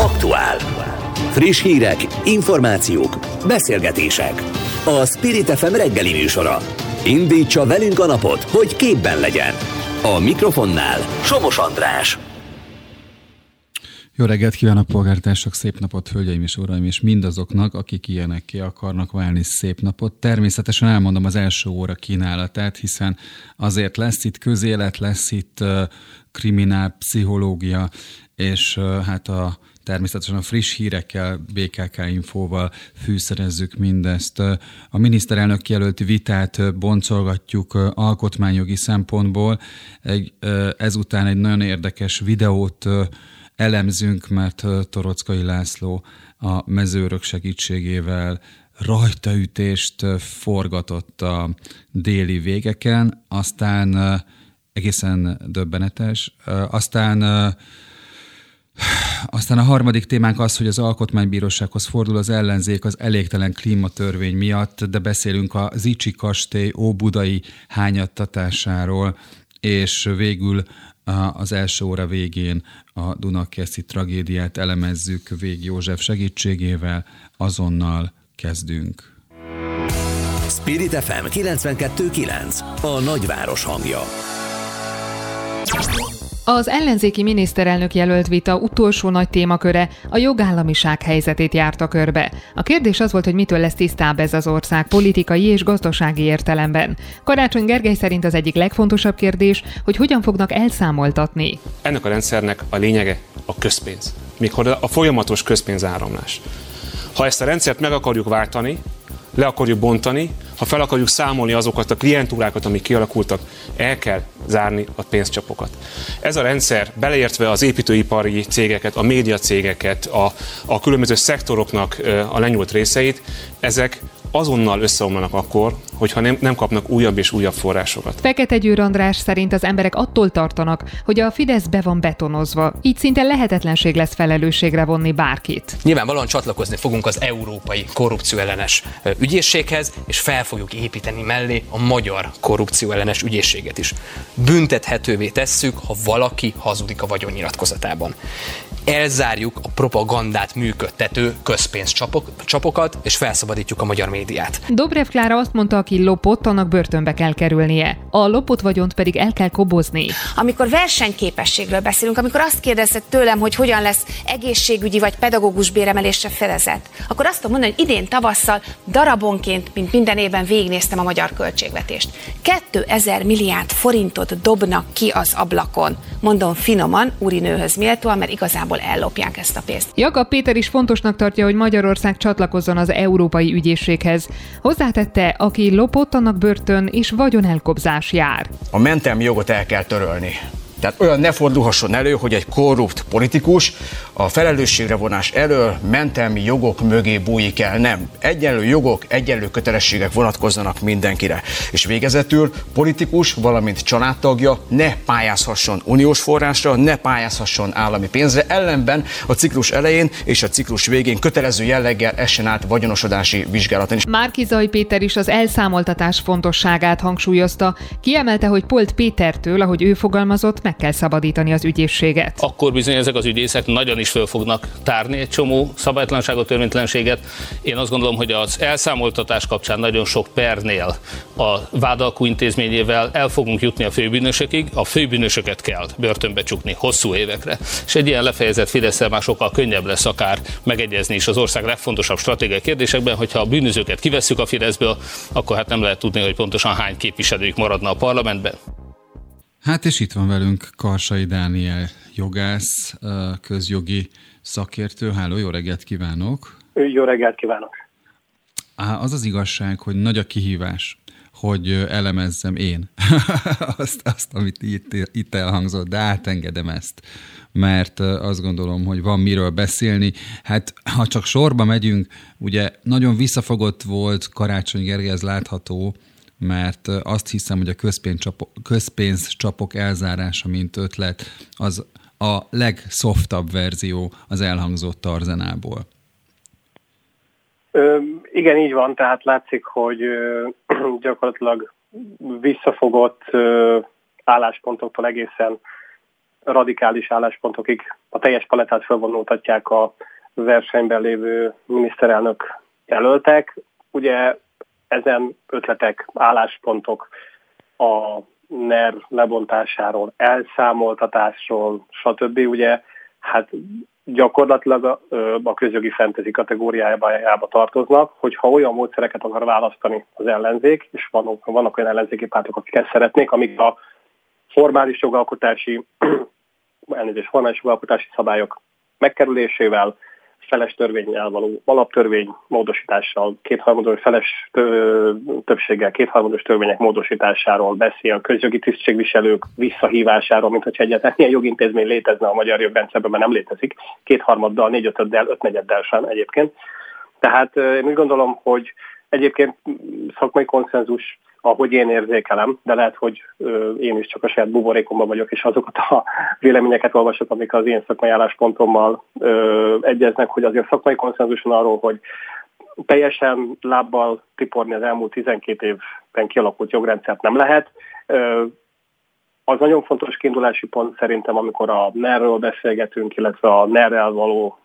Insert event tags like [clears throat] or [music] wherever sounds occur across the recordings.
Aktuál. Friss hírek, információk, beszélgetések. A Spirit FM reggeli műsora. Indítsa velünk a napot, hogy képben legyen. A mikrofonnál Somos András. Jó reggelt kívánok, polgártársak, szép napot, hölgyeim és uraim, és mindazoknak, akik ilyenek ki akarnak válni szép napot. Természetesen elmondom az első óra kínálatát, hiszen azért lesz itt közélet, lesz itt kriminál, pszichológia, és hát a természetesen a friss hírekkel, BKK infóval fűszerezzük mindezt. A miniszterelnök jelölti vitát boncolgatjuk alkotmányjogi szempontból. Egy, ezután egy nagyon érdekes videót elemzünk, mert Torockai László a mezőrök segítségével rajtaütést forgatott a déli végeken, aztán egészen döbbenetes, aztán aztán a harmadik témánk az, hogy az alkotmánybírósághoz fordul az ellenzék az elégtelen klímatörvény miatt, de beszélünk a Zicsi kastély óbudai hányattatásáról, és végül az első óra végén a Dunakeszi tragédiát elemezzük Vég József segítségével, azonnal kezdünk. Spirit FM 92.9 A nagyváros hangja az ellenzéki miniszterelnök jelölt vita utolsó nagy témaköre a jogállamiság helyzetét járta körbe. A kérdés az volt, hogy mitől lesz tisztább ez az ország politikai és gazdasági értelemben. Karácsony Gergely szerint az egyik legfontosabb kérdés, hogy hogyan fognak elszámoltatni. Ennek a rendszernek a lényege a közpénz. Méghozzá a folyamatos közpénzáramlás. Ha ezt a rendszert meg akarjuk váltani, le akarjuk bontani, ha fel akarjuk számolni azokat a klientúrákat, amik kialakultak, el kell zárni a pénzcsapokat. Ez a rendszer, beleértve az építőipari cégeket, a médiacégeket, a, a különböző szektoroknak a lenyúlt részeit, ezek azonnal összeomlanak akkor, hogyha nem, nem kapnak újabb és újabb forrásokat. Fekete Győr András szerint az emberek attól tartanak, hogy a Fidesz be van betonozva, így szinte lehetetlenség lesz felelősségre vonni bárkit. Nyilvánvalóan csatlakozni fogunk az európai korrupcióellenes ügyészséghez, és fel fogjuk építeni mellé a magyar korrupcióellenes ügyészséget is. Büntethetővé tesszük, ha valaki hazudik a vagyonnyilatkozatában elzárjuk a propagandát működtető közpénzcsapokat, és felszabadítjuk a magyar médiát. Dobrev Klára azt mondta, aki lopott, annak börtönbe kell kerülnie. A lopott vagyont pedig el kell kobozni. Amikor versenyképességről beszélünk, amikor azt kérdezett tőlem, hogy hogyan lesz egészségügyi vagy pedagógus béremelésre fedezett, akkor azt tudom mondani, hogy idén tavasszal darabonként, mint minden évben végignéztem a magyar költségvetést. 2000 milliárd forintot dobnak ki az ablakon. Mondom finoman, úrinőhöz méltóan, mert igazából ahol ellopják ezt a pénzt. Jakab Péter is fontosnak tartja, hogy Magyarország csatlakozzon az Európai Ügyészséghez. Hozzátette, aki lopott, annak börtön és vagyonelkobzás jár. A mentelmi jogot el kell törölni. Tehát olyan ne fordulhasson elő, hogy egy korrupt politikus a felelősségre vonás elől mentelmi jogok mögé bújik el. Nem. Egyenlő jogok, egyenlő kötelességek vonatkozzanak mindenkire. És végezetül politikus, valamint családtagja ne pályázhasson uniós forrásra, ne pályázhasson állami pénzre, ellenben a ciklus elején és a ciklus végén kötelező jelleggel essen át vagyonosodási vizsgálaton. Márkizai Péter is az elszámoltatás fontosságát hangsúlyozta. Kiemelte, hogy Polt Pétertől, ahogy ő fogalmazott, meg kell szabadítani az ügyészséget. Akkor bizony ezek az ügyészek nagyon is föl fognak tárni egy csomó szabálytlanságot, törvénytelenséget. Én azt gondolom, hogy az elszámoltatás kapcsán nagyon sok pernél a vádalkú intézményével el fogunk jutni a főbűnösökig. A főbűnösöket kell börtönbe csukni hosszú évekre. És egy ilyen lefejezett fidesz már sokkal könnyebb lesz akár megegyezni is az ország legfontosabb stratégiai kérdésekben, hogyha a bűnözőket kivesszük a Fideszből, akkor hát nem lehet tudni, hogy pontosan hány képviselőjük maradna a parlamentben. Hát és itt van velünk Karsai Dániel jogász, közjogi szakértő. Háló, jó reggelt kívánok! Jó reggelt kívánok! Az az igazság, hogy nagy a kihívás, hogy elemezzem én [laughs] azt, azt, amit itt, itt elhangzott, de átengedem ezt, mert azt gondolom, hogy van miről beszélni. Hát, ha csak sorba megyünk, ugye nagyon visszafogott volt Karácsony Gergely, ez látható, mert azt hiszem, hogy a közpénzcsapok, közpénzcsapok elzárása, mint ötlet, az a legszoftabb verzió az elhangzott Tarzenából. Igen, így van, tehát látszik, hogy [clears throat] gyakorlatilag visszafogott ö, álláspontoktól egészen radikális álláspontokig a teljes palettát felvonultatják a versenyben lévő miniszterelnök jelöltek. Ugye ezen ötletek, álláspontok a NER lebontásáról, elszámoltatásról, stb. Ugye hát gyakorlatilag a, a közjogi fentezi kategóriájába tartoznak, hogyha olyan módszereket akar választani az ellenzék, és vannak, vannak olyan ellenzéki pártok, akik ezt szeretnék, amik a formális jogalkotási, [clears throat] elnézést, formális jogalkotási szabályok megkerülésével, feles törvényel való alaptörvény módosítással, kétharmados feles többséggel, kétharmados törvények módosításásáról beszél, közjogi tisztségviselők visszahívásáról, mint hogyha egyáltalán ilyen jogintézmény létezne a magyar jogrendszerben, mert nem létezik, kétharmaddal, négyötöddel, ötnegyeddel sem egyébként. Tehát én úgy gondolom, hogy egyébként szakmai konszenzus ahogy én érzékelem, de lehet, hogy én is csak a saját buborékomban vagyok, és azokat a [laughs] véleményeket olvasok, amik az én szakmai álláspontommal egyeznek, hogy azért szakmai konszenzuson arról, hogy teljesen lábbal tiporni az elmúlt 12 évben kialakult jogrendszert nem lehet. Az nagyon fontos kiindulási pont szerintem, amikor a NER-ről beszélgetünk, illetve a NER-rel való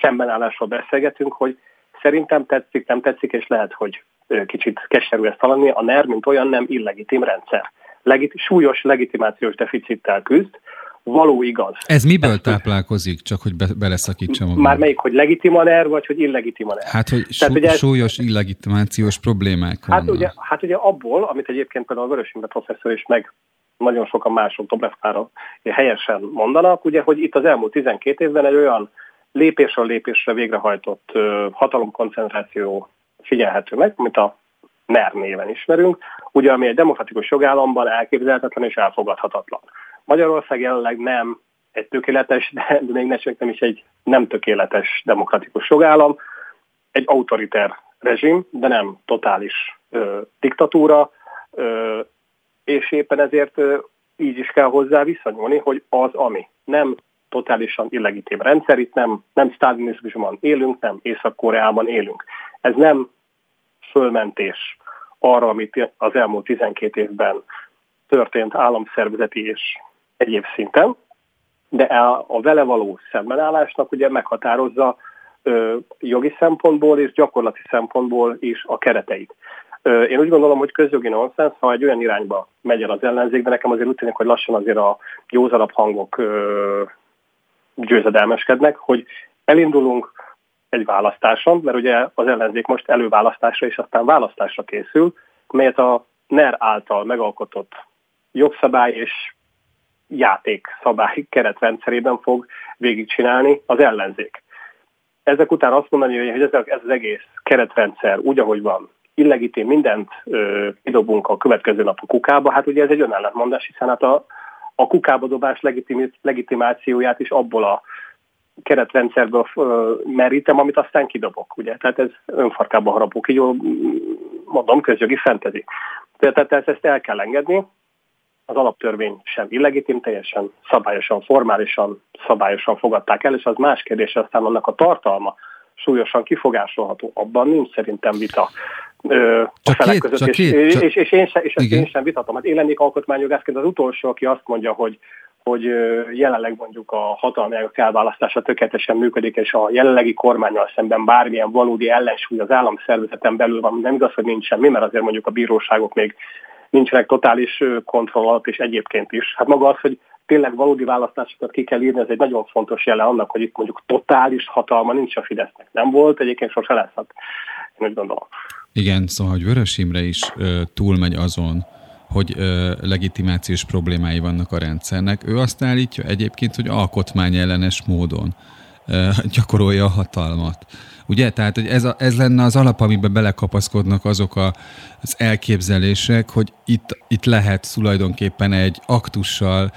szembenállásról beszélgetünk, hogy szerintem tetszik, nem tetszik, és lehet, hogy kicsit keserű ezt hallani, a NER, mint olyan nem illegitim rendszer. Legit, súlyos legitimációs deficittel küzd, való igaz. Ez miből Ezt, táplálkozik, csak hogy be, beleszakítsam magam. Már melyik, hogy legitim a NER, vagy hogy illegitim a NER? Hát, hogy Tehát, ugye súlyos illegitimációs problémák hát vannak. Ugye, hát ugye abból, amit egyébként például a Vörös professzor is meg nagyon sokan mások Dobrevkára helyesen mondanak, ugye, hogy itt az elmúlt 12 évben egy olyan lépésről lépésre végrehajtott hatalomkoncentráció figyelhető meg, mint a NER néven ismerünk, ugye ami egy demokratikus jogállamban elképzelhetetlen és elfogadhatatlan. Magyarország jelenleg nem egy tökéletes, de még nem is egy nem tökéletes demokratikus jogállam, egy autoriter rezsim, de nem totális ö, diktatúra, ö, és éppen ezért ö, így is kell hozzá visszanyúlni, hogy az, ami nem totálisan illegitim rendszer, itt nem, nem sztálinizmusban élünk, nem Észak-Koreában élünk. Ez nem fölmentés arra, amit az elmúlt 12 évben történt államszervezeti és egyéb szinten, de a vele való szembenállásnak ugye meghatározza ö, jogi szempontból és gyakorlati szempontból is a kereteit. Ö, én úgy gondolom, hogy közjogi nonsens, ha egy olyan irányba megy el az ellenzék, de nekem azért úgy tűnik, hogy lassan azért a józanabb hangok ö, győzedelmeskednek, hogy elindulunk egy választáson, mert ugye az ellenzék most előválasztásra és aztán választásra készül, melyet a NER által megalkotott jogszabály és játékszabály keretrendszerében fog végigcsinálni az ellenzék. Ezek után azt mondani, hogy ez, az egész keretrendszer úgy, ahogy van, illegitim, mindent ö, kidobunk a következő nap a kukába, hát ugye ez egy önellentmondás, hiszen hát a, a kukába dobás legitim, legitimációját is abból a keretrendszerből merítem, amit aztán kidobok, ugye? Tehát ez önfarkába harapok, így jól mondom, közjogi fentezi. Tehát ezt, ezt el kell engedni, az alaptörvény sem illegitim, teljesen szabályosan, formálisan, szabályosan fogadták el, és az más kérdés, aztán annak a tartalma súlyosan kifogásolható. Abban nincs szerintem vita ö, a felek két, között, és, két, csak... és, és, én sem, és ezt én sem vitatom. Hát én lennék alkotmányjogászként az utolsó, aki azt mondja, hogy hogy jelenleg mondjuk a hatalmi ágak elválasztása tökéletesen működik, és a jelenlegi kormányal szemben bármilyen valódi ellensúly az államszervezeten belül van, nem igaz, hogy nincs semmi, mert azért mondjuk a bíróságok még nincsenek totális kontroll alatt, és egyébként is. Hát maga az, hogy tényleg valódi választásokat ki kell írni, ez egy nagyon fontos jele annak, hogy itt mondjuk totális hatalma nincs a Fidesznek. Nem volt, egyébként sose lesz. Hát én úgy gondolom. Igen, szóval, hogy Vörös Imre is ö, túlmegy azon, hogy ö, legitimációs problémái vannak a rendszernek. Ő azt állítja egyébként, hogy alkotmányellenes módon ö, gyakorolja a hatalmat. Ugye? Tehát, hogy ez, a, ez lenne az alap, amiben belekapaszkodnak azok a, az elképzelések, hogy itt, itt lehet tulajdonképpen egy aktussal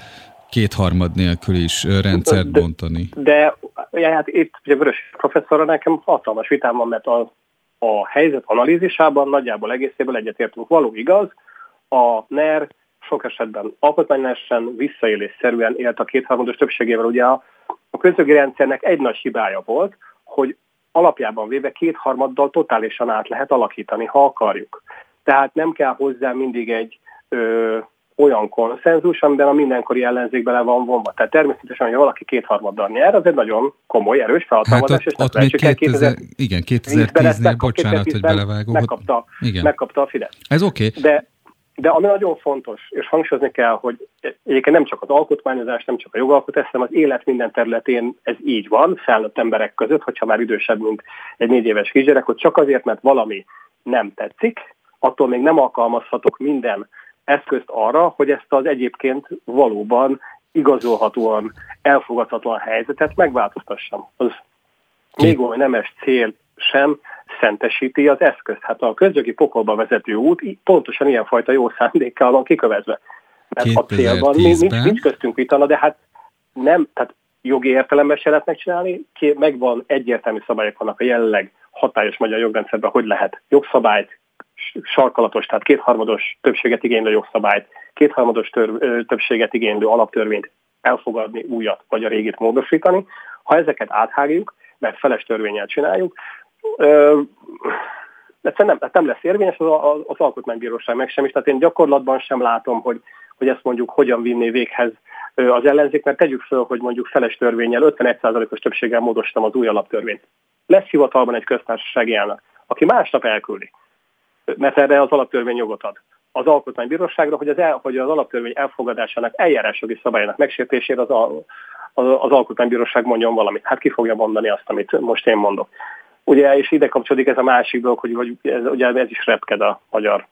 kétharmad nélkül is rendszert de, bontani. De, de hát itt ugye Vörös professzorra nekem hatalmas vitám van, mert a, a helyzet analízisában nagyjából egészéből egyetértünk. Való igaz, a NER sok esetben alkotmányosan visszaélésszerűen élt a kétharmados többségével. Ugye a, a közögi rendszernek egy nagy hibája volt, hogy alapjában véve kétharmaddal totálisan át lehet alakítani, ha akarjuk. Tehát nem kell hozzá mindig egy ö, olyan konszenzus, amiben a mindenkori ellenzék bele van vonva. Tehát természetesen, hogy valaki kétharmaddal nyer, az egy nagyon komoly, erős felhatalmazás. Hát ott, ott még 2000, igen, 2010-nél, bocsánat, hogy belevágok. Megkapta, igen. megkapta a Fidesz. Ez oké. Okay. De, de ami nagyon fontos, és hangsúlyozni kell, hogy egyébként nem csak az alkotmányozás, nem csak a jogalkotás, hanem az élet minden területén ez így van, felnőtt emberek között, hogyha már idősebb, mint egy négy éves kisgyerek, hogy csak azért, mert valami nem tetszik, attól még nem alkalmazhatok minden eszközt arra, hogy ezt az egyébként valóban igazolhatóan elfogadhatóan helyzetet megváltoztassam. Az még olyan nemes cél sem szentesíti az eszközt. Hát a közjogi pokolba vezető út pontosan ilyenfajta jó szándékkal van kikövezve. Mert a célban nincs, nincs köztünk vitana, de hát nem, tehát jogi értelemben se lehet megcsinálni, megvan egyértelmű szabályok vannak a jelenleg hatályos magyar jogrendszerben, hogy lehet jogszabályt sarkalatos, tehát kétharmados többséget igénylő jogszabályt, kétharmados tör, többséget igénylő alaptörvényt elfogadni, újat vagy a régit módosítani. Ha ezeket áthágjuk, mert feles törvényel csináljuk, ö, nem, nem lesz érvényes az, az, az alkotmánybíróság meg sem is. Tehát én gyakorlatban sem látom, hogy, hogy ezt mondjuk hogyan vinné véghez az ellenzék, mert tegyük föl, hogy mondjuk feles törvényel 51%-os többséggel módosítom az új alaptörvényt. Lesz hivatalban egy köztársasági elnök, aki másnap elküldi mert erre az alaptörvény jogot ad az alkotmánybíróságra, hogy az, el, hogy az alaptörvény elfogadásának eljárásjogi szabályának megsértésére az, a, az, az alkotmánybíróság mondjon valamit. Hát ki fogja mondani azt, amit most én mondok. Ugye, és ide kapcsolódik ez a másik dolog, hogy, hogy ez, ugye ez is repked a magyar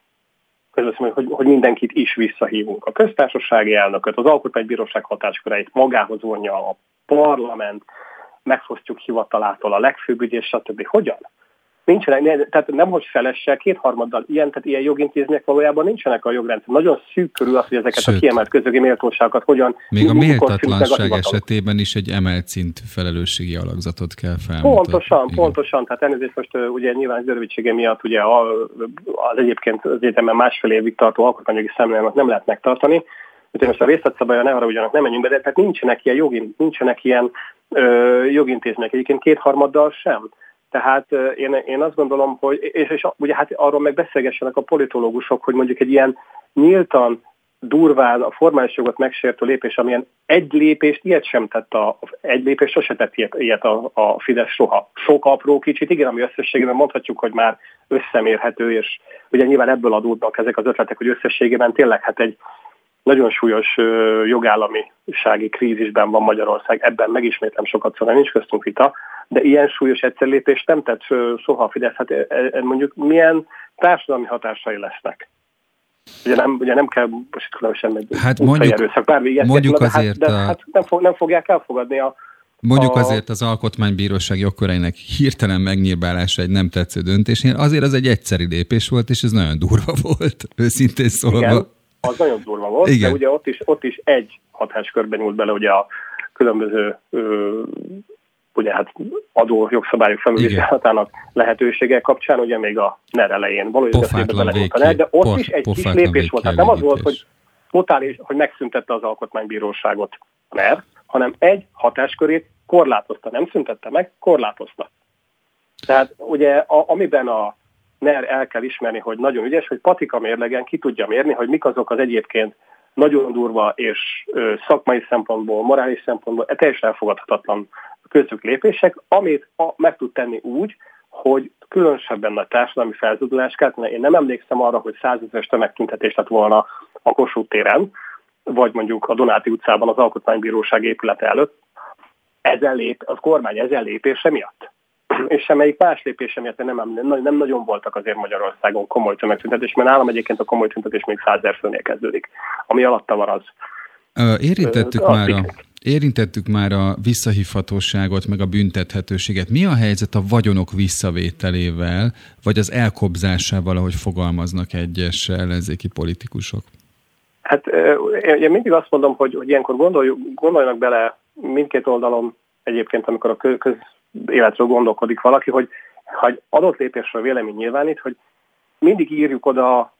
közösszön, hogy, hogy mindenkit is visszahívunk. A köztársasági elnököt, az alkotmánybíróság hatásköreit magához vonja a parlament, megfosztjuk hivatalától a legfőbb ügyés, stb. Hogyan? Nincsenek, tehát nem hogy felessel, kétharmaddal ilyen, tehát ilyen jogintézmények valójában nincsenek a jogrendszer. Nagyon szűk körül az, hogy ezeket Sőt, a kiemelt közögi méltóságokat hogyan... Még a méltatlanság esetében is egy emelt szint felelősségi alakzatot kell felmutatni. Pontosan, Igen. pontosan. Tehát elnézést most ugye nyilván az rövidsége miatt ugye az egyébként az egyetemen másfél évig tartó alkotmányjogi szemlélemet nem lehet megtartani. Úgyhogy most a részletszabálya ne haragudjanak, nem menjünk be, de tehát nincsenek ilyen, jogi, nincsenek ilyen ö, jogintézmények. Egyébként kétharmaddal sem. Tehát én, én azt gondolom, hogy, és, és ugye hát arról meg beszélgessenek a politológusok, hogy mondjuk egy ilyen nyíltan durván a formális jogot megsértő lépés, amilyen egy lépést, ilyet sem tett a, egy lépést sose tett ilyet, ilyet a, a Fidesz soha. Sok apró kicsit, igen, ami összességében mondhatjuk, hogy már összemérhető, és ugye nyilván ebből adódnak ezek az ötletek, hogy összességében tényleg hát egy nagyon súlyos jogállamisági krízisben van Magyarország, ebben megismétlem sokat, szóval nincs köztünk vita, de ilyen súlyos egyszerlépést nem tett soha a Fidesz. Hát e, e, mondjuk milyen társadalmi hatásai lesznek? Ugye nem, ugye nem kell most különösen egy hát mondjuk, erőszak, bármi ilyet mondjuk de, azért hát, de a... hát nem, fog, nem fogják elfogadni a Mondjuk azért az alkotmánybíróság jogköreinek hirtelen megnyírbálása egy nem tetsző döntésnél, azért az egy egyszeri lépés volt, és ez nagyon durva volt, őszintén szólva. Igen, az nagyon durva volt, Igen. de ugye ott is, ott is egy hatáskörben nyúlt bele ugye a különböző ö, ugye hát adó jogszabályok felülvizsgálatának lehetősége kapcsán, ugye még a NER elején valójában bele de ott is egy kis lépés volt. Tehát nem az volt, hogy totális, hogy megszüntette az alkotmánybíróságot a NER, hanem egy hatáskörét korlátozta. Nem szüntette meg, korlátozta. Tehát ugye a, amiben a NER el kell ismerni, hogy nagyon ügyes, hogy patika mérlegen ki tudja mérni, hogy mik azok az egyébként nagyon durva és ö, szakmai szempontból, morális szempontból e teljesen elfogadhatatlan közük lépések, amit a, meg tud tenni úgy, hogy különösebben nagy társadalmi felzudulás kell. Én nem emlékszem arra, hogy százezeres tömegtüntetés lett volna a Kossuth téren, vagy mondjuk a Donáti utcában az Alkotmánybíróság épülete előtt. Ezen lép, az kormány ezen lépése miatt. [clears throat] És semmelyik más lépése miatt nem, nem, nem nagyon voltak azért Magyarországon komoly tömegtüntetés, mert nálam egyébként a komoly tüntetés még százezer főnél kezdődik. Ami alatta van az. Érintettük már a Érintettük már a visszahívhatóságot, meg a büntethetőséget. Mi a helyzet a vagyonok visszavételével, vagy az elkobzásával, ahogy fogalmaznak egyes ellenzéki politikusok? Hát én mindig azt mondom, hogy, hogy ilyenkor gondoljuk, gondoljanak bele mindkét oldalon egyébként, amikor a közéletről gondolkodik valaki, hogy ha egy adott lépésről vélemény nyilvánít, hogy mindig írjuk oda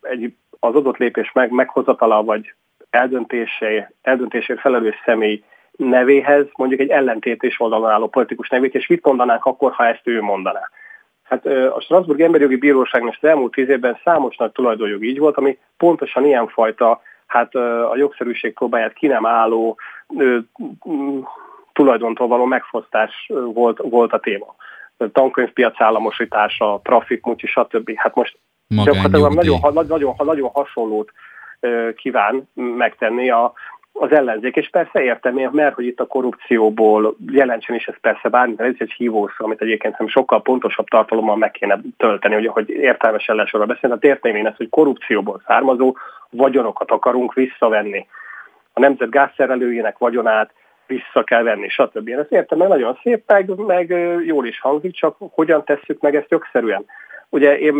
egy, az adott lépés meg, meghozatala, vagy eldöntésé, eldöntésért felelős személy nevéhez mondjuk egy ellentétés oldalon álló politikus nevét, és mit mondanánk akkor, ha ezt ő mondaná. Hát a Strasbourg Emberjogi Bíróságnak az elmúlt tíz évben számos nagy tulajdonjog így volt, ami pontosan ilyenfajta hát a jogszerűség próbáját ki nem álló tulajdontól való megfosztás volt, volt a téma. Tankönyvpiac államosítása, trafik, mucsi, stb. Hát most gyakorlatilag nagyon, nagyon, nagyon hasonlót kíván megtenni a, az ellenzék, és persze értem én, mert hogy itt a korrupcióból jelentsen is ez persze bármi, ez egy hívószó, amit egyébként nem sokkal pontosabb tartalommal meg kéne tölteni, hogy, hogy értelmesen lesz arra beszélni. Hát értem én ezt, hogy korrupcióból származó vagyonokat akarunk visszavenni. A nemzet gázszerelőjének vagyonát vissza kell venni, stb. Én ezt értem, mert nagyon szép, meg, meg jól is hangzik, csak hogyan tesszük meg ezt jogszerűen. Ugye én,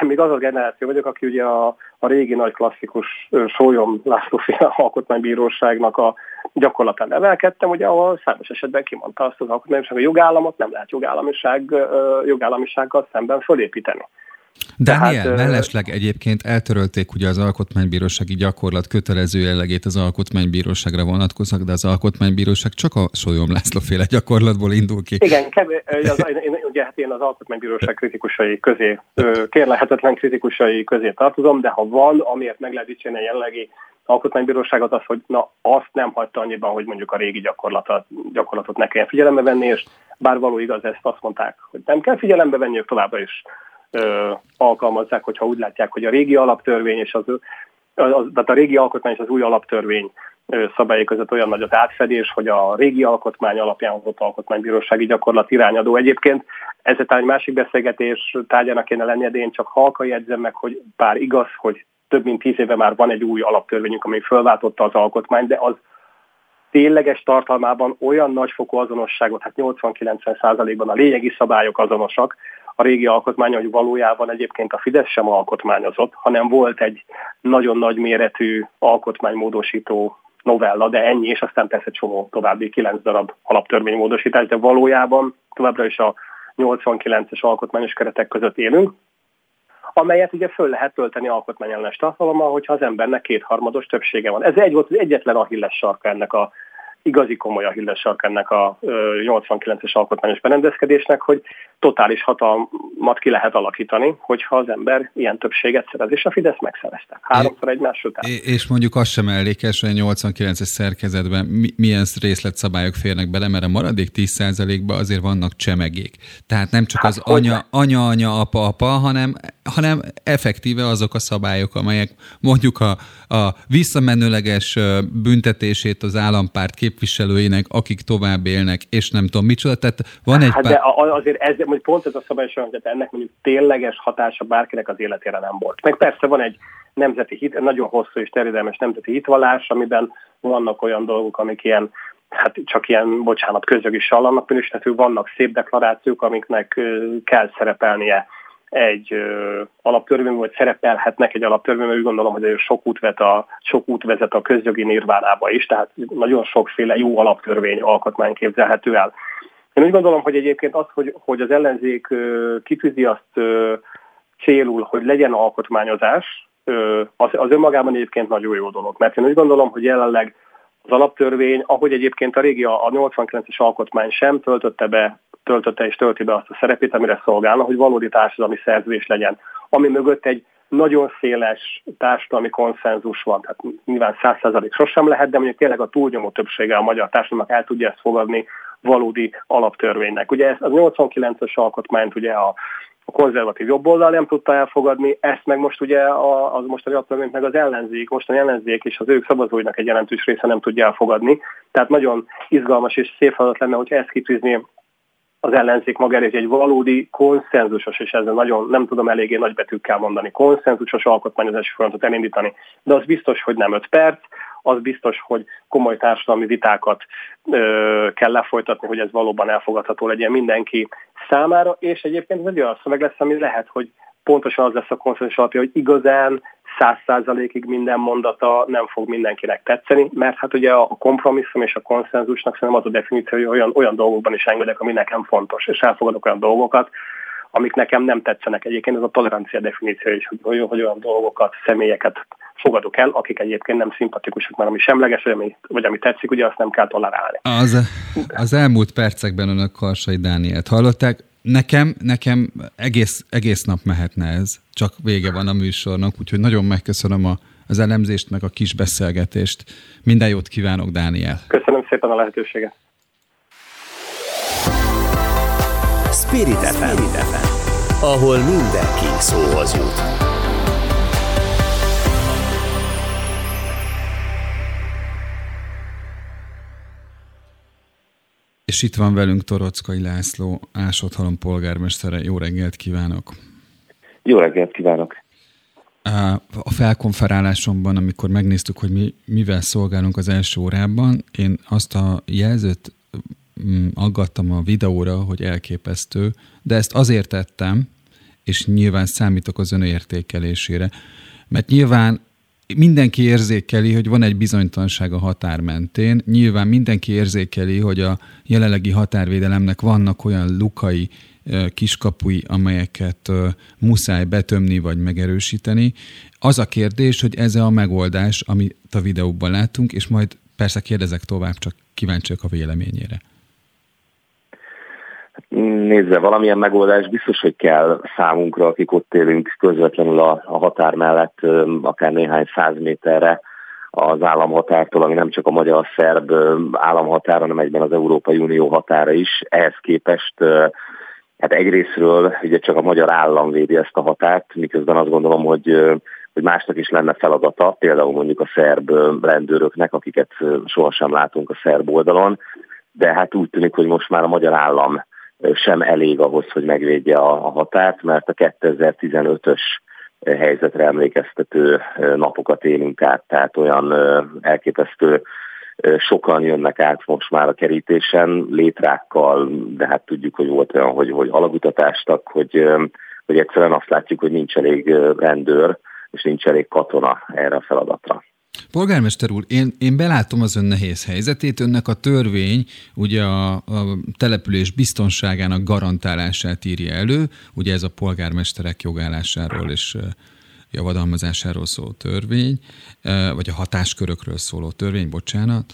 még az a generáció vagyok, aki ugye a, a régi nagy klasszikus Sólyom László alkotmánybíróságnak a gyakorlatán nevelkedtem, ugye ahol számos esetben kimondta azt az alkotmánybíróság, hogy a jogállamot nem lehet jogállamiság, jogállamisággal szemben fölépíteni. Daniel, Tehát, mellesleg egyébként eltörölték ugye az alkotmánybírósági gyakorlat kötelező jellegét az alkotmánybíróságra vonatkoznak, de az alkotmánybíróság csak a Solyom László féle gyakorlatból indul ki. Igen, kevés, az, én, ugye hát én az alkotmánybíróság kritikusai közé, kérlehetetlen kritikusai közé tartozom, de ha van, amiért meg lehet dicsérni a jellegi alkotmánybíróságot, az, hogy na, azt nem hagyta annyiban, hogy mondjuk a régi gyakorlatot, gyakorlatot ne kelljen figyelembe venni, és bár való igaz, ezt azt mondták, hogy nem kell figyelembe venni, ők továbbra is alkalmazzák, hogyha úgy látják, hogy a régi alaptörvény és az, az tehát a régi alkotmány és az új alaptörvény szabályok között olyan nagy az átfedés, hogy a régi alkotmány alapján hozott alkotmánybírósági gyakorlat irányadó. Egyébként ez egy másik beszélgetés tárgyának kéne lennie, de én csak halka jegyzem meg, hogy bár igaz, hogy több mint tíz éve már van egy új alaptörvényünk, ami fölváltotta az alkotmányt, de az tényleges tartalmában olyan nagyfokú azonosságot, hát 80-90%-ban a lényegi szabályok azonosak, a régi alkotmány, hogy valójában egyébként a Fidesz sem alkotmányozott, hanem volt egy nagyon nagy méretű alkotmánymódosító novella, de ennyi, és aztán persze csomó további kilenc darab alaptörvénymódosítás, de valójában továbbra is a 89-es alkotmányos keretek között élünk, amelyet ugye föl lehet tölteni alkotmányellenes tartalommal, hogyha az embernek kétharmados többsége van. Ez egy volt az egyetlen ahilles sarka ennek a igazi komoly a hillesak ennek a 89-es alkotmányos berendezkedésnek, hogy totális hatalmat ki lehet alakítani, hogyha az ember ilyen többséget szerez, és a Fidesz megszerezte. Háromszor egymás után. És mondjuk az sem mellékes, hogy a 89-es szerkezetben milyen részletszabályok férnek bele, mert a maradék 10%-ban azért vannak csemegék. Tehát nem csak hát, az anya, anya, anya, apa, apa, hanem, hanem effektíve azok a szabályok, amelyek mondjuk a, a visszamenőleges büntetését az állampárt képviselőinek, akik tovább élnek, és nem tudom micsoda. Tehát van egy hát pár... de azért ez, hogy pont ez a szabály hogy ennek mondjuk tényleges hatása bárkinek az életére nem volt. Meg persze van egy nemzeti hit, nagyon hosszú és terjedelmes nemzeti hitvallás, amiben vannak olyan dolgok, amik ilyen hát csak ilyen, bocsánat, közjogi sallannak minősíthető, vannak szép deklarációk, amiknek kell szerepelnie egy ö, alaptörvény, vagy szerepelhetnek egy alaptörvény, úgy gondolom, hogy sok út, vet a, sok út vezet a közjogi nirvánába is, tehát nagyon sokféle jó alaptörvény alkotmány képzelhető el. Én úgy gondolom, hogy egyébként az, hogy, hogy az ellenzék ö, kitűzi azt ö, célul, hogy legyen alkotmányozás, ö, az, az önmagában egyébként nagyon jó dolog. Mert én úgy gondolom, hogy jelenleg az alaptörvény, ahogy egyébként a régi, a 89-es alkotmány sem töltötte be töltötte és tölti be azt a szerepét, amire szolgálna, hogy valódi társadalmi szerződés legyen, ami mögött egy nagyon széles társadalmi konszenzus van, tehát nyilván száz százalék sosem lehet, de mondjuk tényleg a túlnyomó többsége a magyar társadalomnak el tudja ezt fogadni valódi alaptörvénynek. Ugye ez az 89-es alkotmányt ugye a, a konzervatív jobboldal nem tudta elfogadni, ezt meg most ugye a, az most a alaptörvényt meg az ellenzék, most a ellenzék és az ők szavazóinak egy jelentős része nem tudja elfogadni. Tehát nagyon izgalmas és szép feladat lenne, hogyha ezt kitűzni az ellenzék maga elég egy valódi konszenzusos, és ezzel nagyon nem tudom eléggé nagybetűkkel mondani, konszenzusos alkotmányozási folyamatot elindítani, de az biztos, hogy nem 5 perc, az biztos, hogy komoly társadalmi vitákat ö, kell lefolytatni, hogy ez valóban elfogadható legyen mindenki számára, és egyébként ez egy olyan szöveg lesz, ami lehet, hogy pontosan az lesz a konszenzus alapja, hogy igazán száz százalékig minden mondata nem fog mindenkinek tetszeni, mert hát ugye a kompromisszum és a konszenzusnak szerintem az a definíció, hogy olyan, olyan dolgokban is engedek, ami nekem fontos, és elfogadok olyan dolgokat, amik nekem nem tetszenek. Egyébként ez a tolerancia definíció is, hogy, hogy olyan dolgokat, személyeket fogadok el, akik egyébként nem szimpatikusak, mert ami semleges, vagy ami, vagy ami tetszik, ugye azt nem kell tolerálni. Az, az elmúlt percekben önök Karsai Dánielt hallották. Nekem, nekem egész, egész nap mehetne ez, csak vége van a műsornak, úgyhogy nagyon megköszönöm a az elemzést, meg a kis beszélgetést. Minden jót kívánok, Dániel! Köszönöm szépen a lehetőséget! Spirit FM, ahol mindenki szóhoz jut. És itt van velünk Torockai László, Ásodhalom polgármestere. Jó reggelt kívánok! Jó reggelt kívánok! A felkonferálásomban, amikor megnéztük, hogy mi, mivel szolgálunk az első órában, én azt a jelzőt mm, aggattam a videóra, hogy elképesztő, de ezt azért tettem, és nyilván számítok az önértékelésére, mert nyilván mindenki érzékeli, hogy van egy bizonytalanság a határ mentén. Nyilván mindenki érzékeli, hogy a jelenlegi határvédelemnek vannak olyan lukai, kiskapui, amelyeket muszáj betömni vagy megerősíteni. Az a kérdés, hogy ez a megoldás, amit a videóban látunk, és majd persze kérdezek tovább, csak kíváncsiak a véleményére. Nézze, valamilyen megoldás biztos, hogy kell számunkra, akik ott élünk közvetlenül a, a határ mellett, akár néhány száz méterre az államhatártól, ami nem csak a magyar-szerb államhatára, hanem egyben az Európai Unió határa is. Ehhez képest hát egyrésztről ugye csak a magyar állam védi ezt a határt, miközben azt gondolom, hogy hogy másnak is lenne feladata, például mondjuk a szerb rendőröknek, akiket sohasem látunk a szerb oldalon, de hát úgy tűnik, hogy most már a magyar állam sem elég ahhoz, hogy megvédje a, határt, mert a 2015-ös helyzetre emlékeztető napokat élünk át, tehát olyan elképesztő sokan jönnek át most már a kerítésen létrákkal, de hát tudjuk, hogy volt olyan, hogy, hogy alagutatástak, hogy, hogy egyszerűen azt látjuk, hogy nincs elég rendőr, és nincs elég katona erre a feladatra. Polgármester úr, én, én belátom az ön nehéz helyzetét. Önnek a törvény ugye a, a település biztonságának garantálását írja elő, ugye ez a polgármesterek jogállásáról és javadalmazásáról szóló törvény, vagy a hatáskörökről szóló törvény, bocsánat.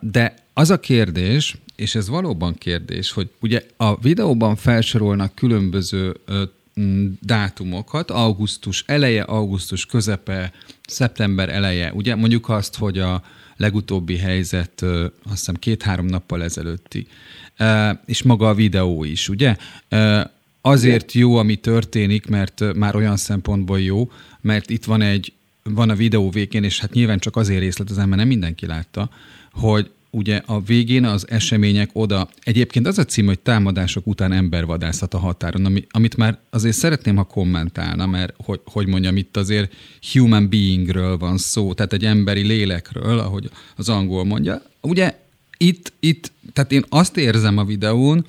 De az a kérdés, és ez valóban kérdés, hogy ugye a videóban felsorolnak különböző dátumokat, augusztus eleje, augusztus közepe, szeptember eleje. Ugye mondjuk azt, hogy a legutóbbi helyzet azt hiszem két-három nappal ezelőtti, és maga a videó is, ugye? Azért jó, ami történik, mert már olyan szempontból jó, mert itt van egy, van a videó végén, és hát nyilván csak azért részletezem, mert nem mindenki látta, hogy ugye a végén az események oda, egyébként az a cím, hogy támadások után embervadászat a határon, ami, amit már azért szeretném, ha kommentálna, mert hogy, hogy mondjam, itt azért human beingről van szó, tehát egy emberi lélekről, ahogy az angol mondja. Ugye itt, itt, tehát én azt érzem a videón,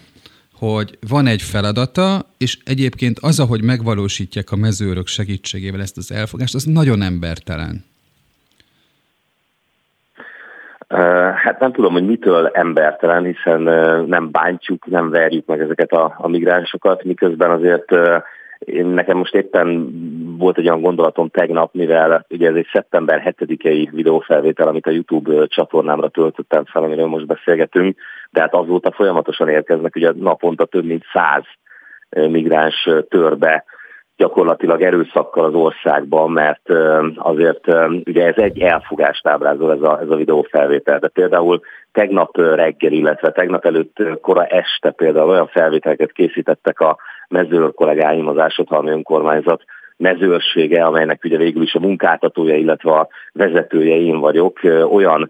hogy van egy feladata, és egyébként az, ahogy megvalósítják a mezőrök segítségével ezt az elfogást, az nagyon embertelen. Hát nem tudom, hogy mitől embertelen, hiszen nem bántjuk, nem verjük meg ezeket a, a migránsokat, miközben azért én nekem most éppen volt egy olyan gondolatom tegnap, mivel ugye ez egy szeptember 7-i videófelvétel, amit a YouTube csatornámra töltöttem fel, amiről most beszélgetünk, de hát azóta folyamatosan érkeznek, ugye naponta több mint száz migráns törbe gyakorlatilag erőszakkal az országban, mert azért ugye ez egy elfogást ábrázol ez a, ez a videófelvétel. De például tegnap reggel, illetve tegnap előtt kora este például olyan felvételeket készítettek a mezőr kollégáim az Ásodhalmi önkormányzat mezőrsége, amelynek ugye végül is a munkáltatója, illetve a vezetője én vagyok, olyan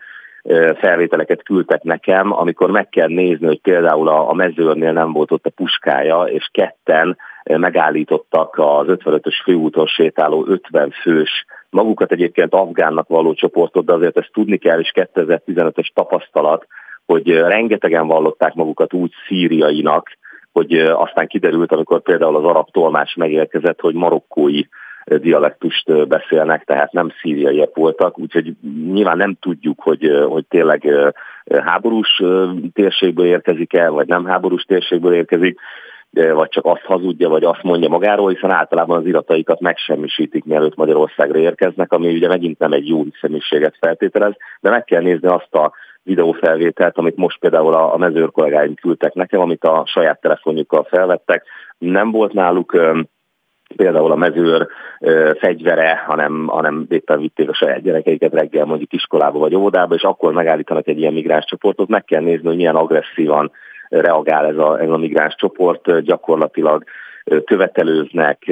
felvételeket küldtek nekem, amikor meg kell nézni, hogy például a mezőrnél nem volt ott a puskája, és ketten megállítottak az 55-ös főúton sétáló 50 fős, magukat egyébként afgánnak való csoportot, de azért ezt tudni kell, és 2015-ös tapasztalat, hogy rengetegen vallották magukat úgy szíriainak, hogy aztán kiderült, amikor például az arab tolmás megérkezett, hogy marokkói dialektust beszélnek, tehát nem szíriaiak voltak, úgyhogy nyilván nem tudjuk, hogy, hogy tényleg háborús térségből érkezik el, vagy nem háborús térségből érkezik, vagy csak azt hazudja, vagy azt mondja magáról, hiszen általában az irataikat megsemmisítik, mielőtt Magyarországra érkeznek, ami ugye megint nem egy jó hiszeműséget feltételez, de meg kell nézni azt a videófelvételt, amit most például a, mezőr kollégáim küldtek nekem, amit a saját telefonjukkal felvettek. Nem volt náluk például a mezőr fegyvere, hanem, hanem éppen vitték a saját gyerekeiket reggel mondjuk iskolába vagy óvodába, és akkor megállítanak egy ilyen migráns csoportot, meg kell nézni, hogy milyen agresszívan reagál ez a, ez a migráns csoport, gyakorlatilag követelőznek,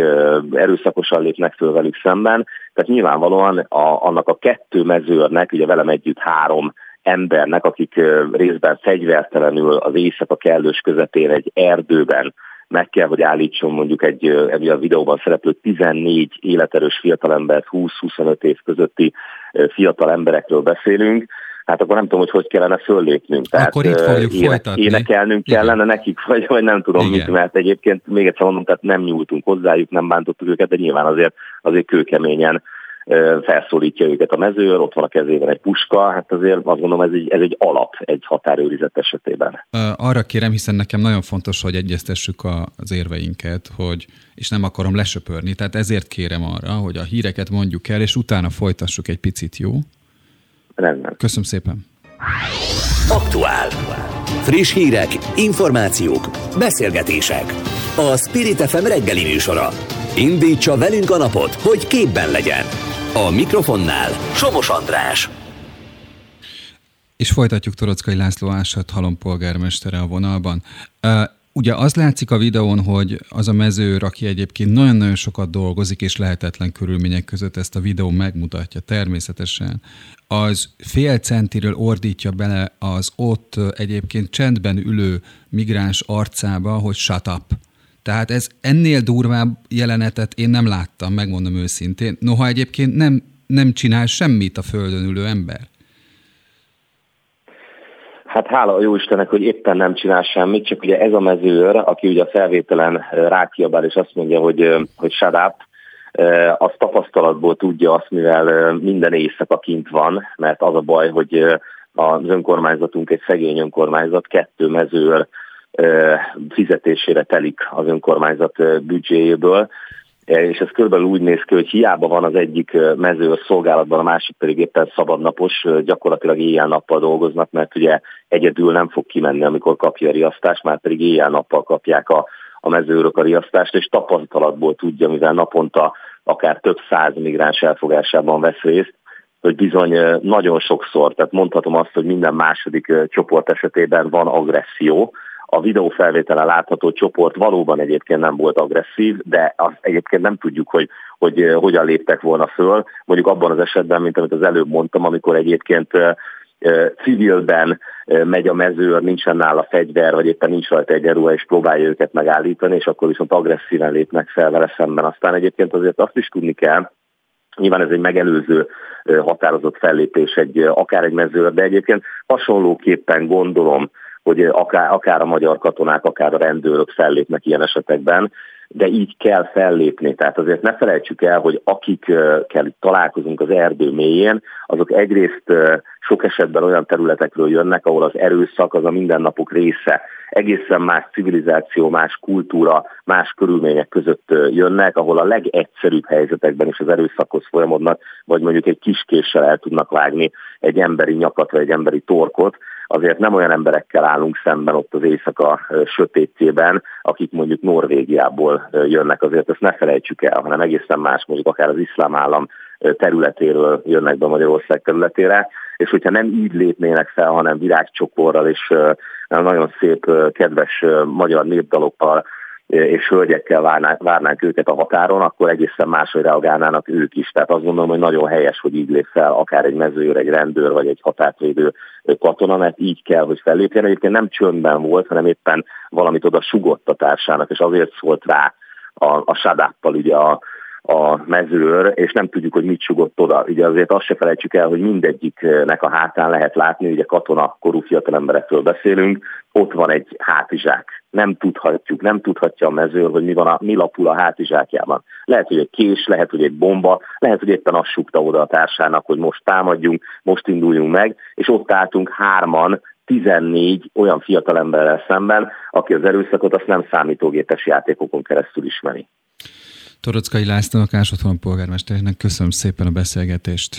erőszakosan lépnek föl velük szemben. Tehát nyilvánvalóan a, annak a kettő mezőrnek, ugye velem együtt három embernek, akik részben fegyvertelenül az éjszaka kellős közepén egy erdőben meg kell, hogy állítson mondjuk egy, egy a videóban szereplő 14 életerős fiatalembert, 20-25 év közötti fiatal emberekről beszélünk, hát akkor nem tudom, hogy hogy kellene föllépnünk. Tehát, akkor itt fogjuk ének, folytatni. Énekelnünk Igen. kellene nekik, [laughs] vagy, vagy nem tudom Igen. mit, mert egyébként még egyszer mondom, tehát nem nyúltunk hozzájuk, nem bántottuk őket, de nyilván azért, azért kőkeményen felszólítja őket a mezőr, ott van a kezében egy puska, hát azért azt gondolom ez egy, ez egy alap egy határőrizet esetében. Arra kérem, hiszen nekem nagyon fontos, hogy egyeztessük az érveinket, hogy, és nem akarom lesöpörni, tehát ezért kérem arra, hogy a híreket mondjuk el, és utána folytassuk egy picit, jó? Rendben. Köszönöm szépen. Aktuál. Friss hírek, információk, beszélgetések. A Spirit FM reggeli műsora. Indítsa velünk a napot, hogy képben legyen. A mikrofonnál Somos András. És folytatjuk Torockai László Ásat halompolgármestere a vonalban. Ugye az látszik a videón, hogy az a mezőr, aki egyébként nagyon-nagyon sokat dolgozik, és lehetetlen körülmények között ezt a videó megmutatja természetesen, az fél centiről ordítja bele az ott egyébként csendben ülő migráns arcába, hogy shut up. Tehát ez ennél durvább jelenetet én nem láttam, megmondom őszintén. Noha egyébként nem, nem csinál semmit a földön ülő ember. Hát hála a jó Istennek, hogy éppen nem csinál semmit, csak ugye ez a mezőr, aki ugye a felvételen rákiabál és azt mondja, hogy, hogy shut up, az tapasztalatból tudja azt, mivel minden éjszaka kint van, mert az a baj, hogy az önkormányzatunk egy szegény önkormányzat, kettő mezőr fizetésére telik az önkormányzat büdzséjéből, és ez körülbelül úgy néz ki, hogy hiába van az egyik mező a szolgálatban, a másik pedig éppen szabadnapos, gyakorlatilag éjjel-nappal dolgoznak, mert ugye egyedül nem fog kimenni, amikor kapja a riasztást, már pedig éjjel-nappal kapják a, a mezőrök a riasztást, és tapasztalatból tudja, mivel naponta akár több száz migráns elfogásában vesz részt, hogy bizony nagyon sokszor, tehát mondhatom azt, hogy minden második csoport esetében van agresszió, a videófelvételen látható csoport valóban egyébként nem volt agresszív, de azt egyébként nem tudjuk, hogy, hogy eh, hogyan léptek volna föl. Mondjuk abban az esetben, mint amit az előbb mondtam, amikor egyébként eh, eh, civilben megy a mezőr, nincsen nála fegyver, vagy éppen nincs rajta egyenruha, és próbálja őket megállítani, és akkor viszont agresszíven lépnek fel vele szemben. Aztán egyébként azért azt is tudni kell, Nyilván ez egy megelőző határozott fellépés, egy, akár egy mezőr, de egyébként hasonlóképpen gondolom, hogy akár, akár a magyar katonák, akár a rendőrök fellépnek ilyen esetekben, de így kell fellépni. Tehát azért ne felejtsük el, hogy akikkel találkozunk az erdő mélyén, azok egyrészt sok esetben olyan területekről jönnek, ahol az erőszak az a mindennapok része. Egészen más civilizáció, más kultúra, más körülmények között jönnek, ahol a legegyszerűbb helyzetekben is az erőszakhoz folyamodnak, vagy mondjuk egy kiskéssel el tudnak vágni egy emberi nyakat, vagy egy emberi torkot, azért nem olyan emberekkel állunk szemben ott az éjszaka sötétjében, akik mondjuk Norvégiából jönnek, azért ezt ne felejtsük el, hanem egészen más, mondjuk akár az iszlám állam területéről jönnek be Magyarország területére, és hogyha nem így lépnének fel, hanem virágcsokorral és nagyon szép, kedves magyar népdalokkal és hölgyekkel várnánk, várnánk őket a határon, akkor egészen máshogy reagálnának ők is. Tehát azt gondolom, hogy nagyon helyes, hogy így lép fel akár egy mezőr, egy rendőr vagy egy határvédő katona, mert így kell, hogy fellépjen. Egyébként nem csöndben volt, hanem éppen valamit oda sugott a társának, és azért szólt rá a, a sadáppal ugye a, a mezőr, és nem tudjuk, hogy mit sugott oda. Ugye azért azt se felejtsük el, hogy mindegyiknek a hátán lehet látni, ugye katona korú fiatalemberekről beszélünk, ott van egy hátizsák. Nem tudhatjuk, nem tudhatja a mezőr, hogy mi, van a, mi lapul a hátizsákjában. Lehet, hogy egy kés, lehet, hogy egy bomba, lehet, hogy éppen azt sugta oda a társának, hogy most támadjunk, most induljunk meg, és ott álltunk hárman, 14 olyan fiatalemberrel szemben, aki az erőszakot azt nem számítógépes játékokon keresztül ismeri. Torockai Lászlónak, Ásotthon polgármesternek köszönöm szépen a beszélgetést.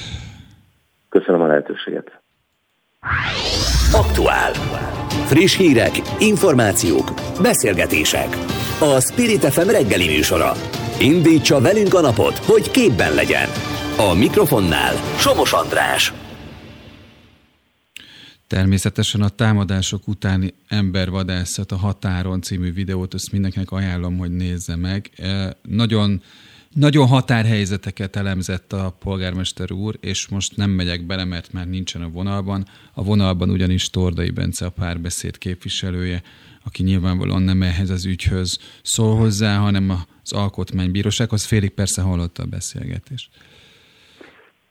Köszönöm a lehetőséget. Aktuál. Friss hírek, információk, beszélgetések. A Spirit FM reggeli műsora. Indítsa velünk a napot, hogy képben legyen. A mikrofonnál Somos András. Természetesen a támadások utáni embervadászat a határon című videót, ezt mindenkinek ajánlom, hogy nézze meg. E, nagyon nagyon határhelyzeteket elemzett a polgármester úr, és most nem megyek bele, mert már nincsen a vonalban. A vonalban ugyanis Tordai Bence a párbeszéd képviselője, aki nyilvánvalóan nem ehhez az ügyhöz szól hozzá, hanem az alkotmánybírósághoz. Félig persze hallotta a beszélgetést.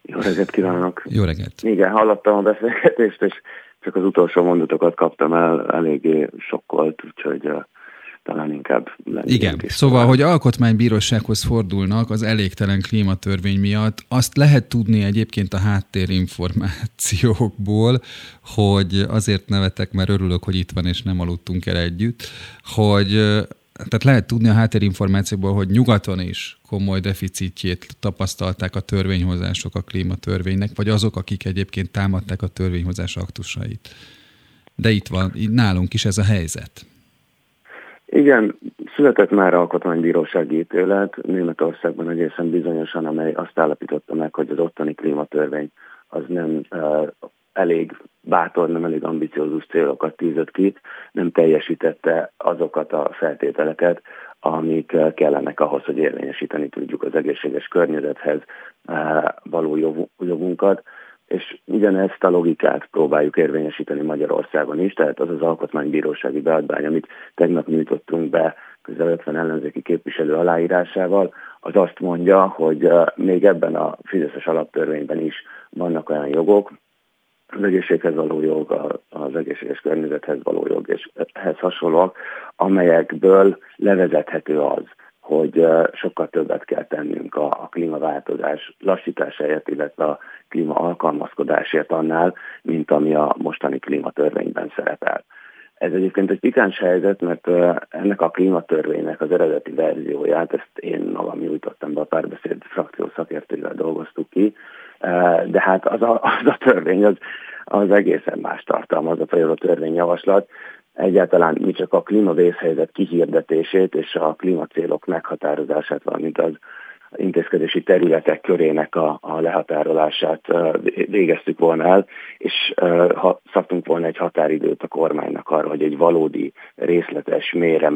Jó reggelt kívánok! Jó reggelt! Igen, hallottam a beszélgetést, és csak az utolsó mondatokat kaptam el, eléggé sokkolt, úgyhogy talán inkább Igen, szóval, hogy alkotmánybírósághoz fordulnak az elégtelen klímatörvény miatt, azt lehet tudni egyébként a háttérinformációkból, hogy azért nevetek, mert örülök, hogy itt van és nem aludtunk el együtt, hogy tehát lehet tudni a háttérinformációból, hogy nyugaton is komoly deficitjét tapasztalták a törvényhozások a klímatörvénynek, vagy azok, akik egyébként támadták a törvényhozás aktusait. De itt van, nálunk is ez a helyzet. Igen, született már alkotmánybírósági ítélet. Németországban egészen bizonyosan, amely azt állapította meg, hogy az ottani klímatörvény az nem uh, elég bátor, nem elég ambiciózus célokat tűzött ki, nem teljesítette azokat a feltételeket, amik kellenek ahhoz, hogy érvényesíteni tudjuk az egészséges környezethez való jogunkat és ugyanezt a logikát próbáljuk érvényesíteni Magyarországon is, tehát az az alkotmánybírósági beadvány, amit tegnap nyújtottunk be közel 50 ellenzéki képviselő aláírásával, az azt mondja, hogy még ebben a Fideszes alaptörvényben is vannak olyan jogok, az egészséghez való jog, az egészséges környezethez való jog, és ehhez hasonlóak, amelyekből levezethető az, hogy sokkal többet kell tennünk a, a klímaváltozás lassításáért, illetve a klíma alkalmazkodásért annál, mint ami a mostani klímatörvényben szerepel. Ez egyébként egy pikáns helyzet, mert ennek a klímatörvénynek az eredeti verzióját, ezt én magam nyújtottam be a párbeszéd frakció szakértőivel dolgoztuk ki, de hát az a, az a törvény az, az egészen más tartalmaz, a törvényjavaslat, egyáltalán mi csak a klímavészhelyzet kihirdetését és a klímacélok meghatározását, valamint az intézkedési területek körének a, a lehatárolását végeztük volna el, és ha szabtunk volna egy határidőt a kormánynak arra, hogy egy valódi, részletes, mélyre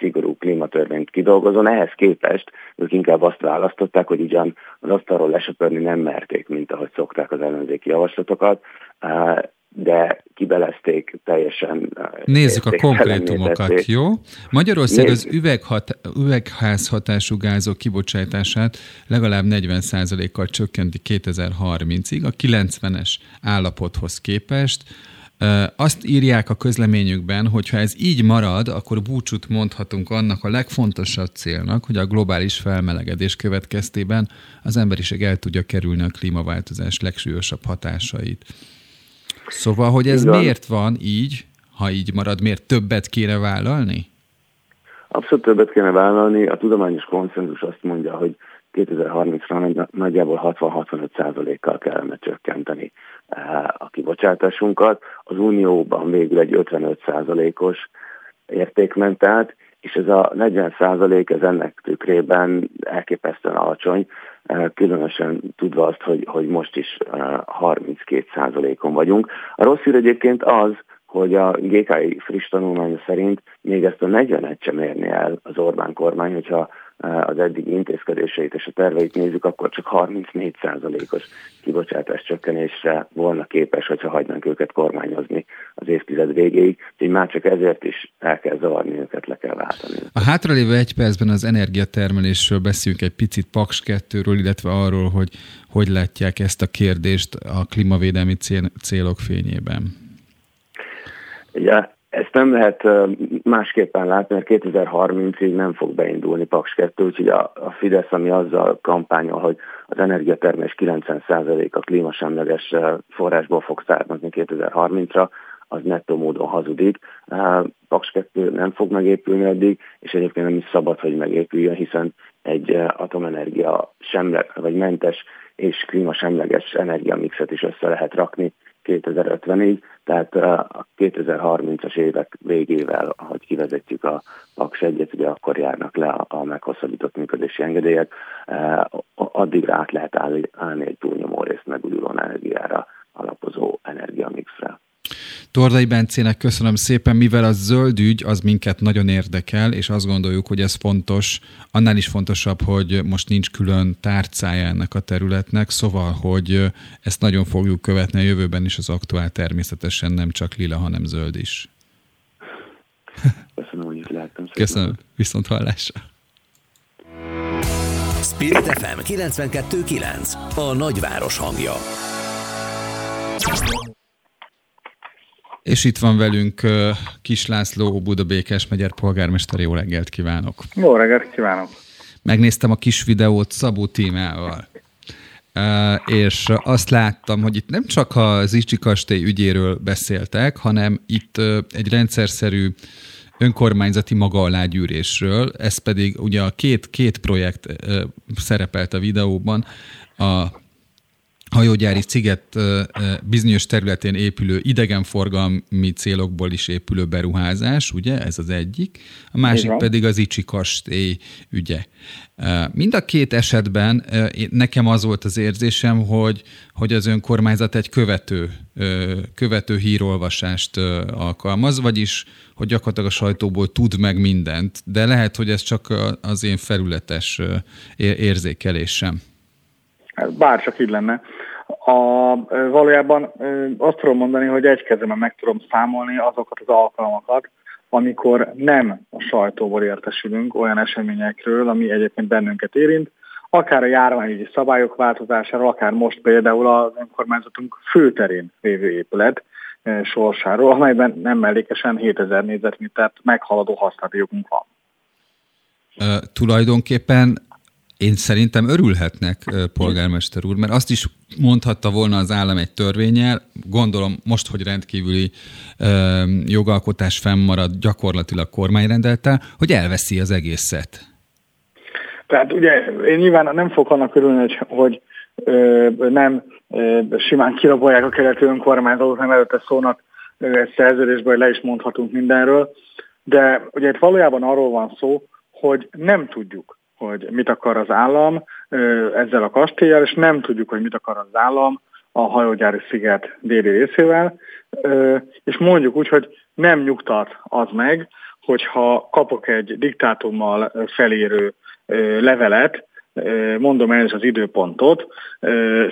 szigorú klímatörvényt kidolgozon. Ehhez képest ők inkább azt választották, hogy ugyan az asztalról lesöpörni nem merték, mint ahogy szokták az ellenzéki javaslatokat, de kibelezték teljesen. Nézzük a konkrétumokat, jó? Magyarország Nézzük. az üveghat, üvegházhatású gázok kibocsátását legalább 40%-kal csökkenti 2030-ig, a 90-es állapothoz képest. Azt írják a közleményükben, hogy ha ez így marad, akkor búcsút mondhatunk annak a legfontosabb célnak, hogy a globális felmelegedés következtében az emberiség el tudja kerülni a klímaváltozás legsúlyosabb hatásait. Szóval, hogy ez Igen. miért van így, ha így marad, miért többet kéne vállalni? Abszolút többet kéne vállalni. A tudományos konszenzus azt mondja, hogy 2030-ra nagyjából 60-65 százalékkal kellene csökkenteni eh, a kibocsátásunkat. Az Unióban végül egy 55 százalékos érték ment át, és ez a 40 százalék, ez ennek tükrében elképesztően alacsony, eh, különösen tudva azt, hogy, hogy most is 32 eh, százalékon vagyunk. A rossz hír egyébként az, hogy a GKI friss tanulmánya szerint még ezt a 41 sem érni el az Orbán kormány, hogyha az eddigi intézkedéseit és a terveit nézzük, akkor csak 34%-os kibocsátás csökkenésre volna képes, hogyha hagynánk őket kormányozni az évtized végéig, úgyhogy már csak ezért is el kell zavarni őket, le kell váltani. A hátralévő egy percben az energiatermelésről beszélünk egy picit Paks 2-ről, illetve arról, hogy hogy látják ezt a kérdést a klímavédelmi célok fényében. Ugye ezt nem lehet másképpen látni, mert 2030-ig nem fog beindulni Paks 2, úgyhogy a, Fidesz, ami azzal kampányol, hogy az energiatermés 90% a klímasemleges forrásból fog származni 2030-ra, az nettó módon hazudik. Paks 2 nem fog megépülni addig, és egyébként nem is szabad, hogy megépüljön, hiszen egy atomenergia semle, vagy mentes és klímasemleges energiamixet is össze lehet rakni 2050-ig, tehát a 2030-as évek végével, ahogy kivezetjük a Paks egyet, ugye akkor járnak le a, meghosszabbított működési engedélyek, addigra át lehet állni egy túlnyomó részt megújuló energiára alapozó energiamixre. Tordai Bencének köszönöm szépen, mivel a zöld ügy az minket nagyon érdekel, és azt gondoljuk, hogy ez fontos, annál is fontosabb, hogy most nincs külön tárcája ennek a területnek, szóval, hogy ezt nagyon fogjuk követni a jövőben is, az aktuál természetesen nem csak lila, hanem zöld is. Köszönöm, hogy itt lehettem. Köszönöm, viszont hallásra. Spirit FM 92.9 A nagyváros hangja. És itt van velünk Kis László, Budabékes megyer polgármester. Jó reggelt kívánok! Jó reggelt kívánok! Megnéztem a kis videót Szabó témával. Uh, és azt láttam, hogy itt nem csak az Icsi kastély ügyéről beszéltek, hanem itt egy rendszerszerű önkormányzati maga alá gyűrésről, ez pedig ugye a két, két projekt szerepelt a videóban, a hajógyári sziget bizonyos területén épülő idegenforgalmi célokból is épülő beruházás, ugye, ez az egyik, a másik Igen. pedig az Icsi kastély ügye. Mind a két esetben nekem az volt az érzésem, hogy, hogy az önkormányzat egy követő, követő hírolvasást alkalmaz, vagyis, hogy gyakorlatilag a sajtóból tud meg mindent, de lehet, hogy ez csak az én felületes érzékelésem. Bár csak így lenne. A, valójában azt tudom mondani, hogy egy kezemben meg tudom számolni azokat az alkalmakat, amikor nem a sajtóból értesülünk olyan eseményekről, ami egyébként bennünket érint, akár a járványügyi szabályok változásáról, akár most például az önkormányzatunk főterén lévő épület sorsáról, amelyben nem mellékesen 7000 négyzetmétert meghaladó használati jogunk van. Uh, tulajdonképpen én szerintem örülhetnek, polgármester úr, mert azt is mondhatta volna az állam egy törvényel, gondolom most, hogy rendkívüli ö, jogalkotás fennmarad gyakorlatilag kormányrendelte, hogy elveszi az egészet. Tehát ugye én nyilván nem fogok annak örülni, hogy, ö, nem ö, simán kirabolják a keleti önkormányzatot, nem előtte szónak egy szerződésből, hogy le is mondhatunk mindenről, de ugye itt valójában arról van szó, hogy nem tudjuk, hogy mit akar az állam ezzel a kastélyjal, és nem tudjuk, hogy mit akar az állam a hajógyári sziget déli részével, és mondjuk úgy, hogy nem nyugtat az meg, hogyha kapok egy diktátummal felérő levelet, mondom el is az időpontot,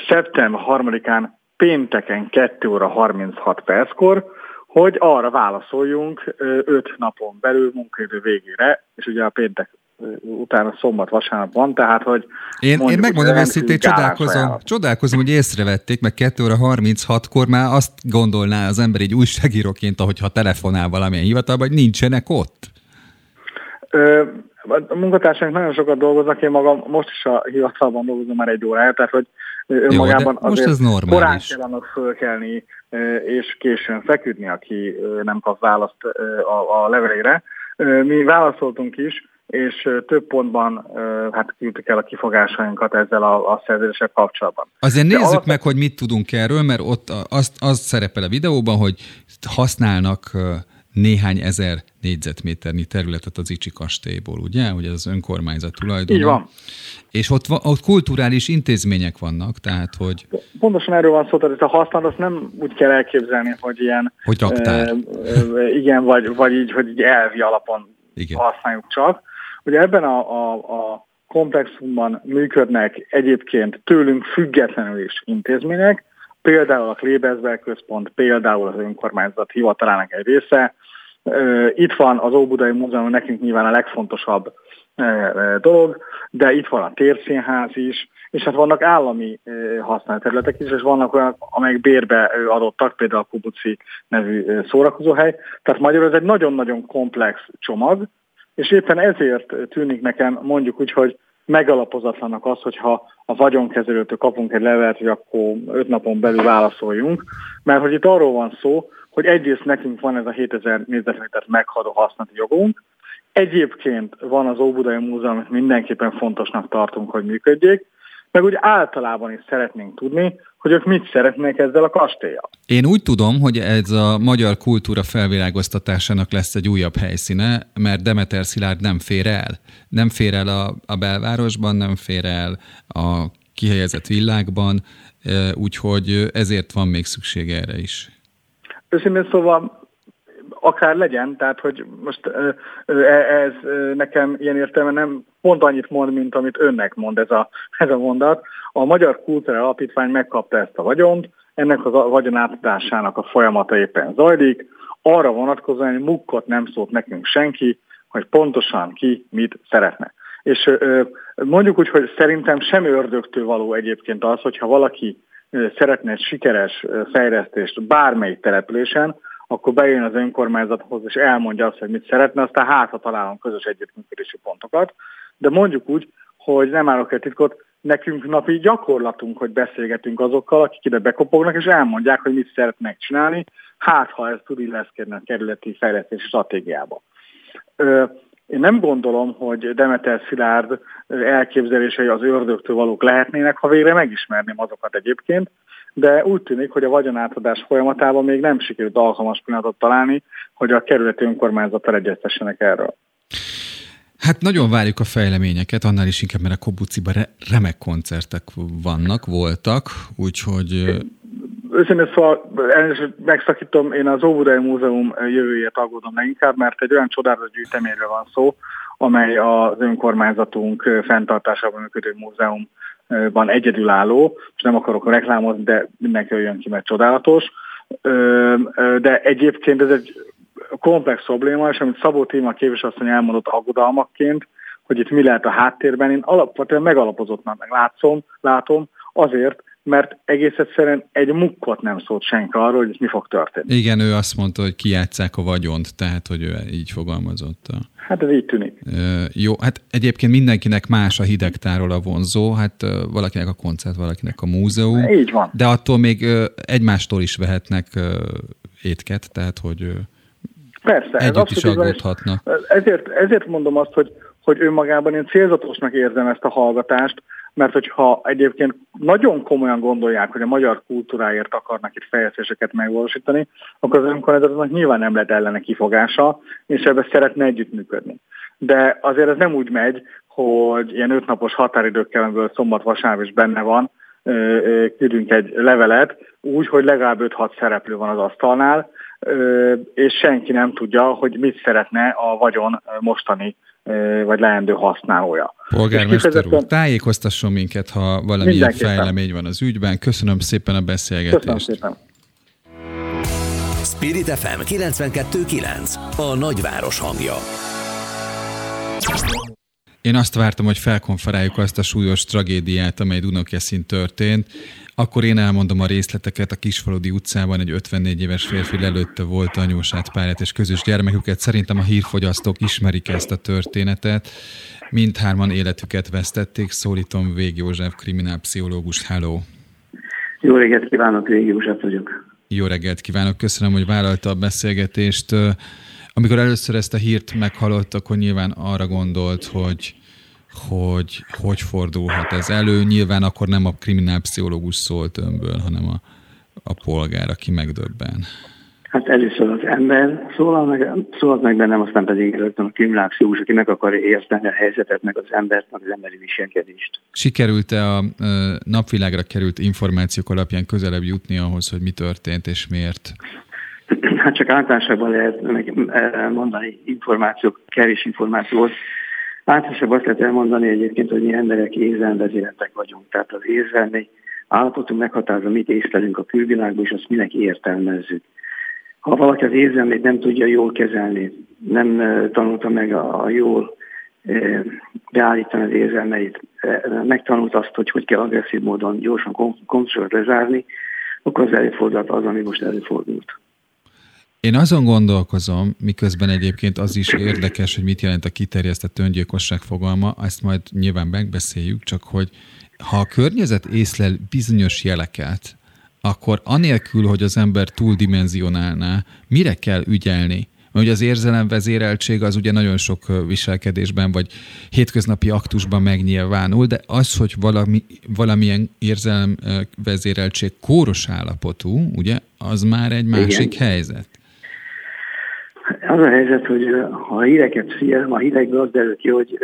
szeptember 3-án pénteken 2 óra 36 perckor, hogy arra válaszoljunk 5 napon belül munkaidő végére, és ugye a péntek utána szombat, vasárnap van, tehát hogy... Én, én megmondom őszintén, csodálkozom, csodálkozom, hogy észrevették, meg 2 óra 36-kor már azt gondolná az ember egy újságíróként, ahogyha telefonál valamilyen hivatalban, hogy nincsenek ott. Ö, a munkatársaink nagyon sokat dolgoznak, én magam most is a hivatalban dolgozom már egy órája, tehát hogy önmagában Jó, most ez normális. korán kell annak fölkelni és későn feküdni, aki nem kap választ a, a levelére. Mi válaszoltunk is, és több pontban hát küldtük el a kifogásainkat ezzel a, a szerződéssel kapcsolatban. Azért nézzük alap... meg, hogy mit tudunk erről, mert ott azt, az szerepel a videóban, hogy használnak néhány ezer négyzetméternyi területet az Icsi kastélyból, ugye? Hogy az önkormányzat tulajdon. Így van. És ott, ott kulturális intézmények vannak, tehát hogy... Pontosan erről van szó, tehát a használat azt nem úgy kell elképzelni, hogy ilyen... Hogy raktár. E, igen, vagy, vagy így, hogy így elvi alapon igen. használjuk csak, Ugye ebben a, a, a komplexumban működnek egyébként tőlünk függetlenül is intézmények, például a Klebezberg központ, például az önkormányzat hivatalának egy része. Itt van az Óbudai Múzeum, nekünk nyilván a legfontosabb dolog, de itt van a térszínház is, és hát vannak állami területek is, és vannak olyan, amelyek bérbe adottak, például a Kubuci nevű szórakozóhely. Tehát magyarul ez egy nagyon-nagyon komplex csomag, és éppen ezért tűnik nekem mondjuk úgy, hogy megalapozatlanak az, hogyha a vagyonkezelőtől kapunk egy levelet, hogy akkor öt napon belül válaszoljunk, mert hogy itt arról van szó, hogy egyrészt nekünk van ez a 7000 négyzetmétert meghadó használati jogunk, egyébként van az Óbudai Múzeum, amit mindenképpen fontosnak tartunk, hogy működjék, meg úgy általában is szeretnénk tudni, hogy ők mit szeretnék ezzel a kastélyjal. Én úgy tudom, hogy ez a magyar kultúra felvilágoztatásának lesz egy újabb helyszíne, mert Demeter Szilárd nem fér el. Nem fér el a, a belvárosban, nem fér el a kihelyezett világban, úgyhogy ezért van még szükség erre is. Őszintén szóval akár legyen, tehát hogy most ez nekem ilyen értelme nem pont annyit mond, mint amit önnek mond ez a, [laughs] ez a mondat. A Magyar Kultúra Alapítvány megkapta ezt a vagyont, ennek a vagyon átadásának a folyamata éppen zajlik, arra vonatkozóan, hogy mukkot nem szólt nekünk senki, hogy pontosan ki mit szeretne. És mondjuk úgy, hogy szerintem sem ördögtől való egyébként az, hogyha valaki szeretne egy sikeres fejlesztést bármelyik településen, akkor bejön az önkormányzathoz, és elmondja azt, hogy mit szeretne, aztán hát, ha találunk közös együttműködési pontokat. De mondjuk úgy, hogy nem állok egy titkot, nekünk napi gyakorlatunk, hogy beszélgetünk azokkal, akik ide bekopognak, és elmondják, hogy mit szeretnek csinálni, hát ha ez tud illeszkedni a kerületi fejlesztési stratégiába. Én nem gondolom, hogy Demeter Szilárd elképzelései az ördögtől valók lehetnének, ha végre megismerném azokat egyébként, de úgy tűnik, hogy a vagyonátadás folyamatában még nem sikerült alkalmas pillanatot találni, hogy a kerületi önkormányzattal egyeztessenek erről. Hát nagyon várjuk a fejleményeket, annál is inkább, mert a Kobuciban re- remek koncertek vannak, voltak, úgyhogy... Őszintén szóval megszakítom, én az Óvodai Múzeum jövőjét aggódom leginkább, mert egy olyan csodálatos gyűjteményről van szó, amely az önkormányzatunk fenntartásában működő múzeumban egyedülálló, és nem akarok reklámozni, de mindenki jön ki, mert csodálatos. De egyébként ez egy komplex probléma, és amit Szabó Téma képviselőasszony elmondott aggodalmakként, hogy itt mi lehet a háttérben, én alapvetően megalapozottnak meg látszom, látom, azért, mert egész egyszerűen egy mukkot nem szólt senki arról, hogy mi fog történni. Igen, ő azt mondta, hogy kijátszák a vagyont, tehát, hogy ő így fogalmazott. Hát ez így tűnik. jó, hát egyébként mindenkinek más a hidegtáról a vonzó, hát valakinek a koncert, valakinek a múzeum. Így van. De attól még egymástól is vehetnek étket, tehát, hogy Persze, Együtt ez is aggódhatnak. Ezért, ezért mondom azt, hogy, hogy önmagában én célzatosnak érzem ezt a hallgatást, mert hogyha egyébként nagyon komolyan gondolják, hogy a magyar kultúráért akarnak itt fejlesztéseket megvalósítani, akkor az önkormányzatnak nyilván nem lehet ellene kifogása, és ebben szeretne együttműködni. De azért ez nem úgy megy, hogy ilyen ötnapos határidőkkel, amiből szombat-vasárnap is benne van, küldünk egy levelet, úgy, hogy legalább 5-6 szereplő van az asztalnál, és senki nem tudja, hogy mit szeretne a vagyon mostani vagy leendő használója. Polgármester úr, tájékoztasson minket, ha valamilyen fejlemény van az ügyben. Köszönöm szépen a beszélgetést. Köszönöm szépen. Spirit FM 92.9 A nagyváros hangja. Én azt vártam, hogy felkonferáljuk azt a súlyos tragédiát, amely Dunakeszin történt. Akkor én elmondom a részleteket. A Kisfaludi utcában egy 54 éves férfi lelőtte volt anyósát, párját és közös gyermeküket. Szerintem a hírfogyasztók ismerik ezt a történetet. Mindhárman életüket vesztették. Szólítom Vég József, kriminálpszichológus. Hello! Jó reggelt kívánok, Vég József vagyok. Jó reggelt kívánok, köszönöm, hogy vállalta a beszélgetést. Amikor először ezt a hírt meghallott, akkor nyilván arra gondolt, hogy hogy hogy fordulhat ez elő. Nyilván akkor nem a kriminálpszichológus szólt önből, hanem a, a polgár, aki megdöbben. Hát először az ember szólal meg, szólal meg bennem, aztán pedig rögtön a kriminálpszichológus, aki meg akarja érteni a helyzetet, meg az embert, meg az emberi viselkedést. Sikerült-e a napvilágra került információk alapján közelebb jutni ahhoz, hogy mi történt és miért? Hát csak általánosabban lehet mondani információk, kevés információt. Általában azt lehet elmondani egyébként, hogy mi emberek érzelmvezéretek vagyunk. Tehát az érzelmi állapotunk meghatározza, mit észlelünk a külvilágban, és azt minek értelmezzük. Ha valaki az érzelmét nem tudja jól kezelni, nem tanulta meg a, jól beállítani az érzelmeit, megtanult azt, hogy hogy kell agresszív módon gyorsan konfliktust lezárni, akkor az előfordulhat az, ami most előfordult. Én azon gondolkozom, miközben egyébként az is érdekes, hogy mit jelent a kiterjesztett öngyilkosság fogalma, ezt majd nyilván megbeszéljük, csak hogy ha a környezet észlel bizonyos jeleket, akkor anélkül, hogy az ember túldimenzionálná, mire kell ügyelni? Mert ugye az érzelemvezéreltség az ugye nagyon sok viselkedésben vagy hétköznapi aktusban megnyilvánul, de az, hogy valami, valamilyen érzelemvezéreltség kóros állapotú, ugye, az már egy másik Igen. helyzet. Az a helyzet, hogy ha a híreket figyelem, a hírekből az derül ki, hogy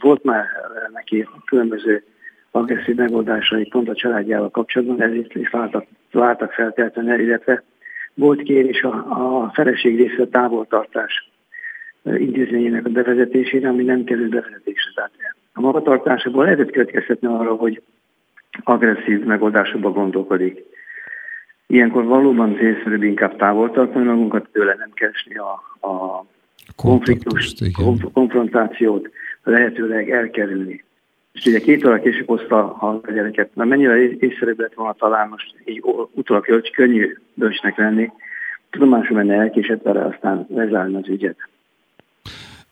volt már neki különböző agresszív megoldásai pont a családjával kapcsolatban, ezért is váltak, váltak feltétlenül, illetve volt kérés a, a feleség részre távoltartás intézményének a bevezetésére, ami nem kerül bevezetésre. Tehát a magatartásából lehetett következtetni arra, hogy agresszív megoldásokba gondolkodik. Ilyenkor valóban célszerűbb inkább távol tartani magunkat, tőle nem keresni a, a konfliktus, konfrontációt, lehetőleg elkerülni. És ugye két óra később hozta a gyereket, mert mennyire észszerűbb lett volna talán most így utólag hogy könnyű bölcsnek lenni, tudomásul menne elkésett vele, aztán lezárni az ügyet.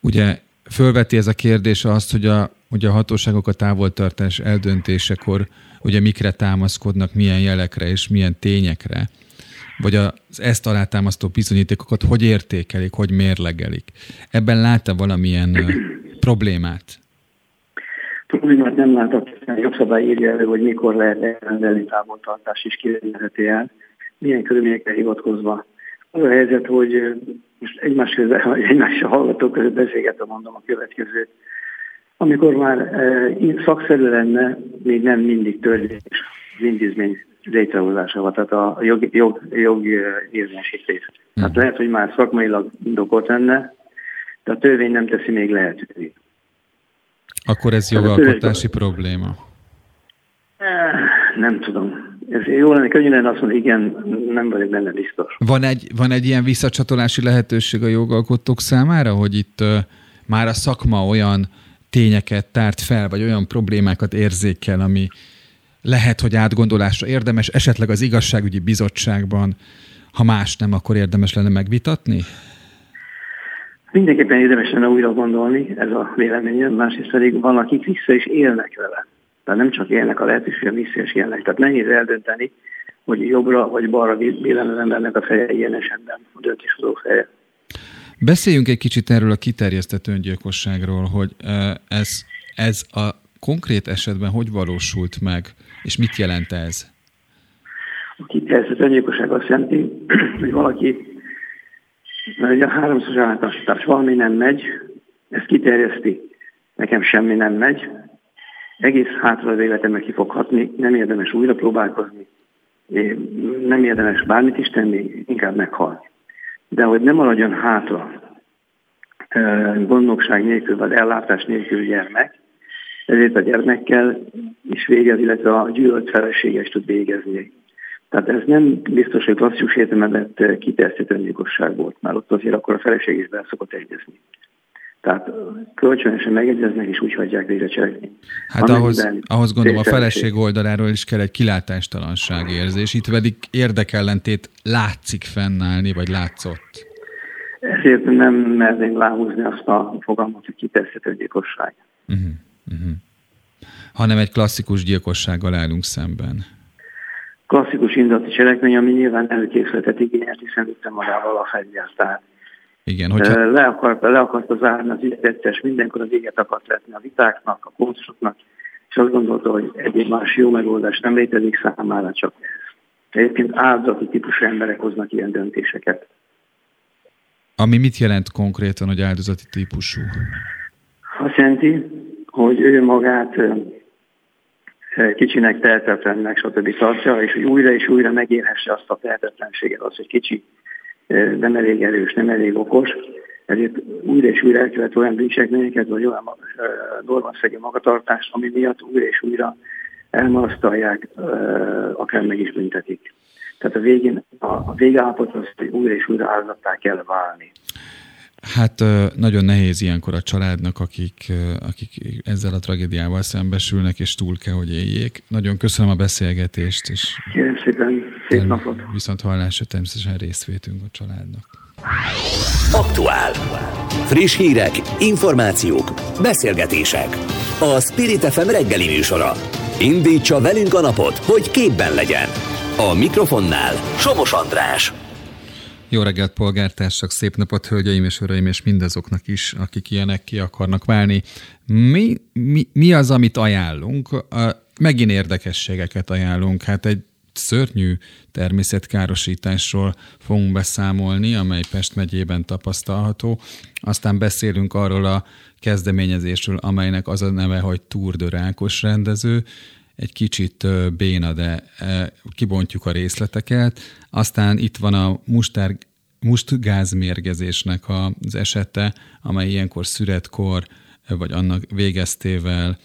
Ugye fölveti ez a kérdés azt, hogy a, hogy a hatóságok a távoltartás eldöntésekor ugye mikre támaszkodnak, milyen jelekre és milyen tényekre, vagy az ezt alátámasztó bizonyítékokat hogy értékelik, hogy mérlegelik. Ebben látta valamilyen problémát? Problémát nem látok, hiszen jogszabály írja elő, hogy mikor lehet elrendelni távoltartás és kirendelheti el, milyen körülményekre hivatkozva. Az a helyzet, hogy most egymás közben, vagy egymással hallgatók között beszélgetve mondom a következőt. Amikor már e, szakszerű lenne, még nem mindig törvényes az intézmény létrehozásával, tehát a jog, jog, jog érvényesítés. Tehát mhm. lehet, hogy már szakmailag indokolt lenne, de a törvény nem teszi még lehetővé. Akkor ez jogalkotási probléma? Eh, nem tudom. Ez jó lenne, könnyű lenne azt mondani, igen, nem vagyok benne biztos. Van egy, van egy ilyen visszacsatolási lehetőség a jogalkotók számára, hogy itt uh, már a szakma olyan tényeket tárt fel, vagy olyan problémákat érzékel, ami lehet, hogy átgondolásra érdemes, esetleg az igazságügyi bizottságban, ha más nem, akkor érdemes lenne megvitatni? Mindenképpen érdemes lenne újra gondolni, ez a véleményem, másrészt pedig van, akik vissza is élnek vele. Tehát nem csak élnek a lehetőséggel, vissza is élnek. Tehát nehéz eldönteni, hogy jobbra vagy balra billen az embernek a feje ilyen esetben, a döntéshozó feje. Beszéljünk egy kicsit erről a kiterjesztett öngyilkosságról, hogy ez, ez a konkrét esetben hogy valósult meg, és mit jelent ez? A kiterjesztett öngyilkosság azt jelenti, [clears throat] hogy valaki mert ugye a háromszoros általánosítás valami nem megy, ez kiterjeszti, nekem semmi nem megy, egész hátra az életemnek ki fog hatni, nem érdemes újra próbálkozni, nem érdemes bármit is tenni, inkább meghalni. De hogy nem maradjon hátra gondnokság nélkül, vagy ellátás nélkül gyermek, ezért a gyermekkel is végez, illetve a gyűlölt feleséges tud végezni. Tehát ez nem biztos, hogy klasszikus értelemben kiterjesztett öngyilkosság volt, mert ott azért akkor a feleség is be szokott egyezni. Tehát kölcsönösen megegyeznek, és úgy hagyják végre cselekni. Hát ahhoz, ahhoz gondolom a feleség oldaláról is kell egy kilátástalanság érzés, itt pedig érdekellentét látszik fennállni, vagy látszott. Ezért nem merném láhúzni azt a fogalmat, hogy kiteszett öngyilkosság. Uh-huh, uh-huh. Hanem egy klasszikus gyilkossággal állunk szemben klasszikus indulati cselekmény, ami nyilván előkészületet igényelt, hiszen vitte magával a fegyvert. Igen, hogyha... le, akart, le akarta zárni az ügyet, mindenkor az éget akart vetni a vitáknak, a pontusoknak, és azt gondolta, hogy egyéb más jó megoldás nem létezik számára, csak. Egyébként áldozati típusú emberek hoznak ilyen döntéseket. Ami mit jelent konkrétan, hogy áldozati típusú? Azt jelenti, hogy ő magát kicsinek, tehetetlennek, stb. tartja, és hogy újra és újra megérhesse azt a tehetetlenséget, az, hogy kicsi, nem elég erős, nem elég okos, ezért újra és újra elkövet olyan bűncselekményeket, vagy olyan normaszerű magatartást, ami miatt újra és újra elmarasztalják, akár meg is büntetik. Tehát a végén a végállapot az, hogy újra és újra áldozattá kell válni. Hát nagyon nehéz ilyenkor a családnak, akik, akik ezzel a tragédiával szembesülnek, és túl kell, hogy éljék. Nagyon köszönöm a beszélgetést, és Kérem szépen, szép napot. Viszont hallásra természetesen részvétünk a családnak. Aktuál. Friss hírek, információk, beszélgetések. A Spirit FM reggeli műsora. Indítsa velünk a napot, hogy képben legyen. A mikrofonnál Somos András. Jó reggelt, polgártársak, szép napot, hölgyeim és uraim, és mindazoknak is, akik ilyenek ki akarnak válni. Mi, mi, mi az, amit ajánlunk? Megint érdekességeket ajánlunk. Hát egy szörnyű természetkárosításról fogunk beszámolni, amely Pest megyében tapasztalható. Aztán beszélünk arról a kezdeményezésről, amelynek az a neve, hogy Tour de Rákos rendező, egy kicsit béna, de kibontjuk a részleteket. Aztán itt van a mustár, mustgázmérgezésnek az esete, amely ilyenkor szüretkor, vagy annak végeztével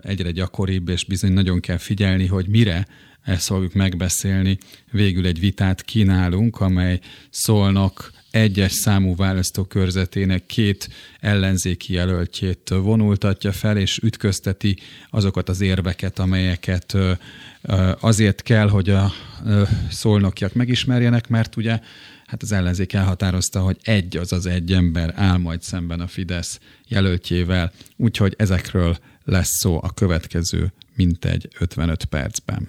egyre gyakoribb, és bizony nagyon kell figyelni, hogy mire ezt fogjuk megbeszélni. Végül egy vitát kínálunk, amely szólnak egyes számú választókörzetének két ellenzéki jelöltjét vonultatja fel, és ütközteti azokat az érveket, amelyeket azért kell, hogy a szolnokiak megismerjenek, mert ugye hát az ellenzék elhatározta, hogy egy, az az egy ember áll majd szemben a Fidesz jelöltjével, úgyhogy ezekről lesz szó a következő mintegy 55 percben.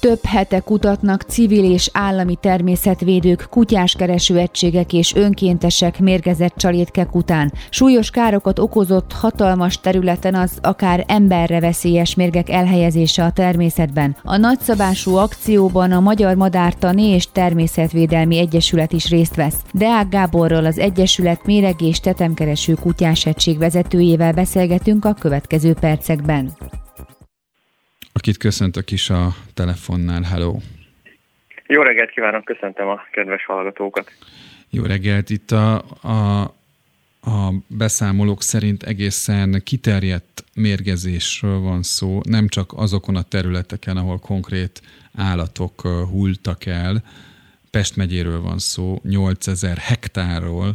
több hete kutatnak civil és állami természetvédők, kutyáskereső egységek és önkéntesek mérgezett csalétkek után. Súlyos károkat okozott hatalmas területen az akár emberre veszélyes mérgek elhelyezése a természetben. A nagyszabású akcióban a Magyar Madártani és Természetvédelmi Egyesület is részt vesz. Deák Gáborral az Egyesület méreg és tetemkereső kutyás egység vezetőjével beszélgetünk a következő percekben akit köszöntök is a telefonnál. Hello! Jó reggelt kívánok, köszöntöm a kedves hallgatókat. Jó reggelt! Itt a, a, a beszámolók szerint egészen kiterjedt mérgezésről van szó, nem csak azokon a területeken, ahol konkrét állatok hultak el, Pest megyéről van szó, 8000 hektárról,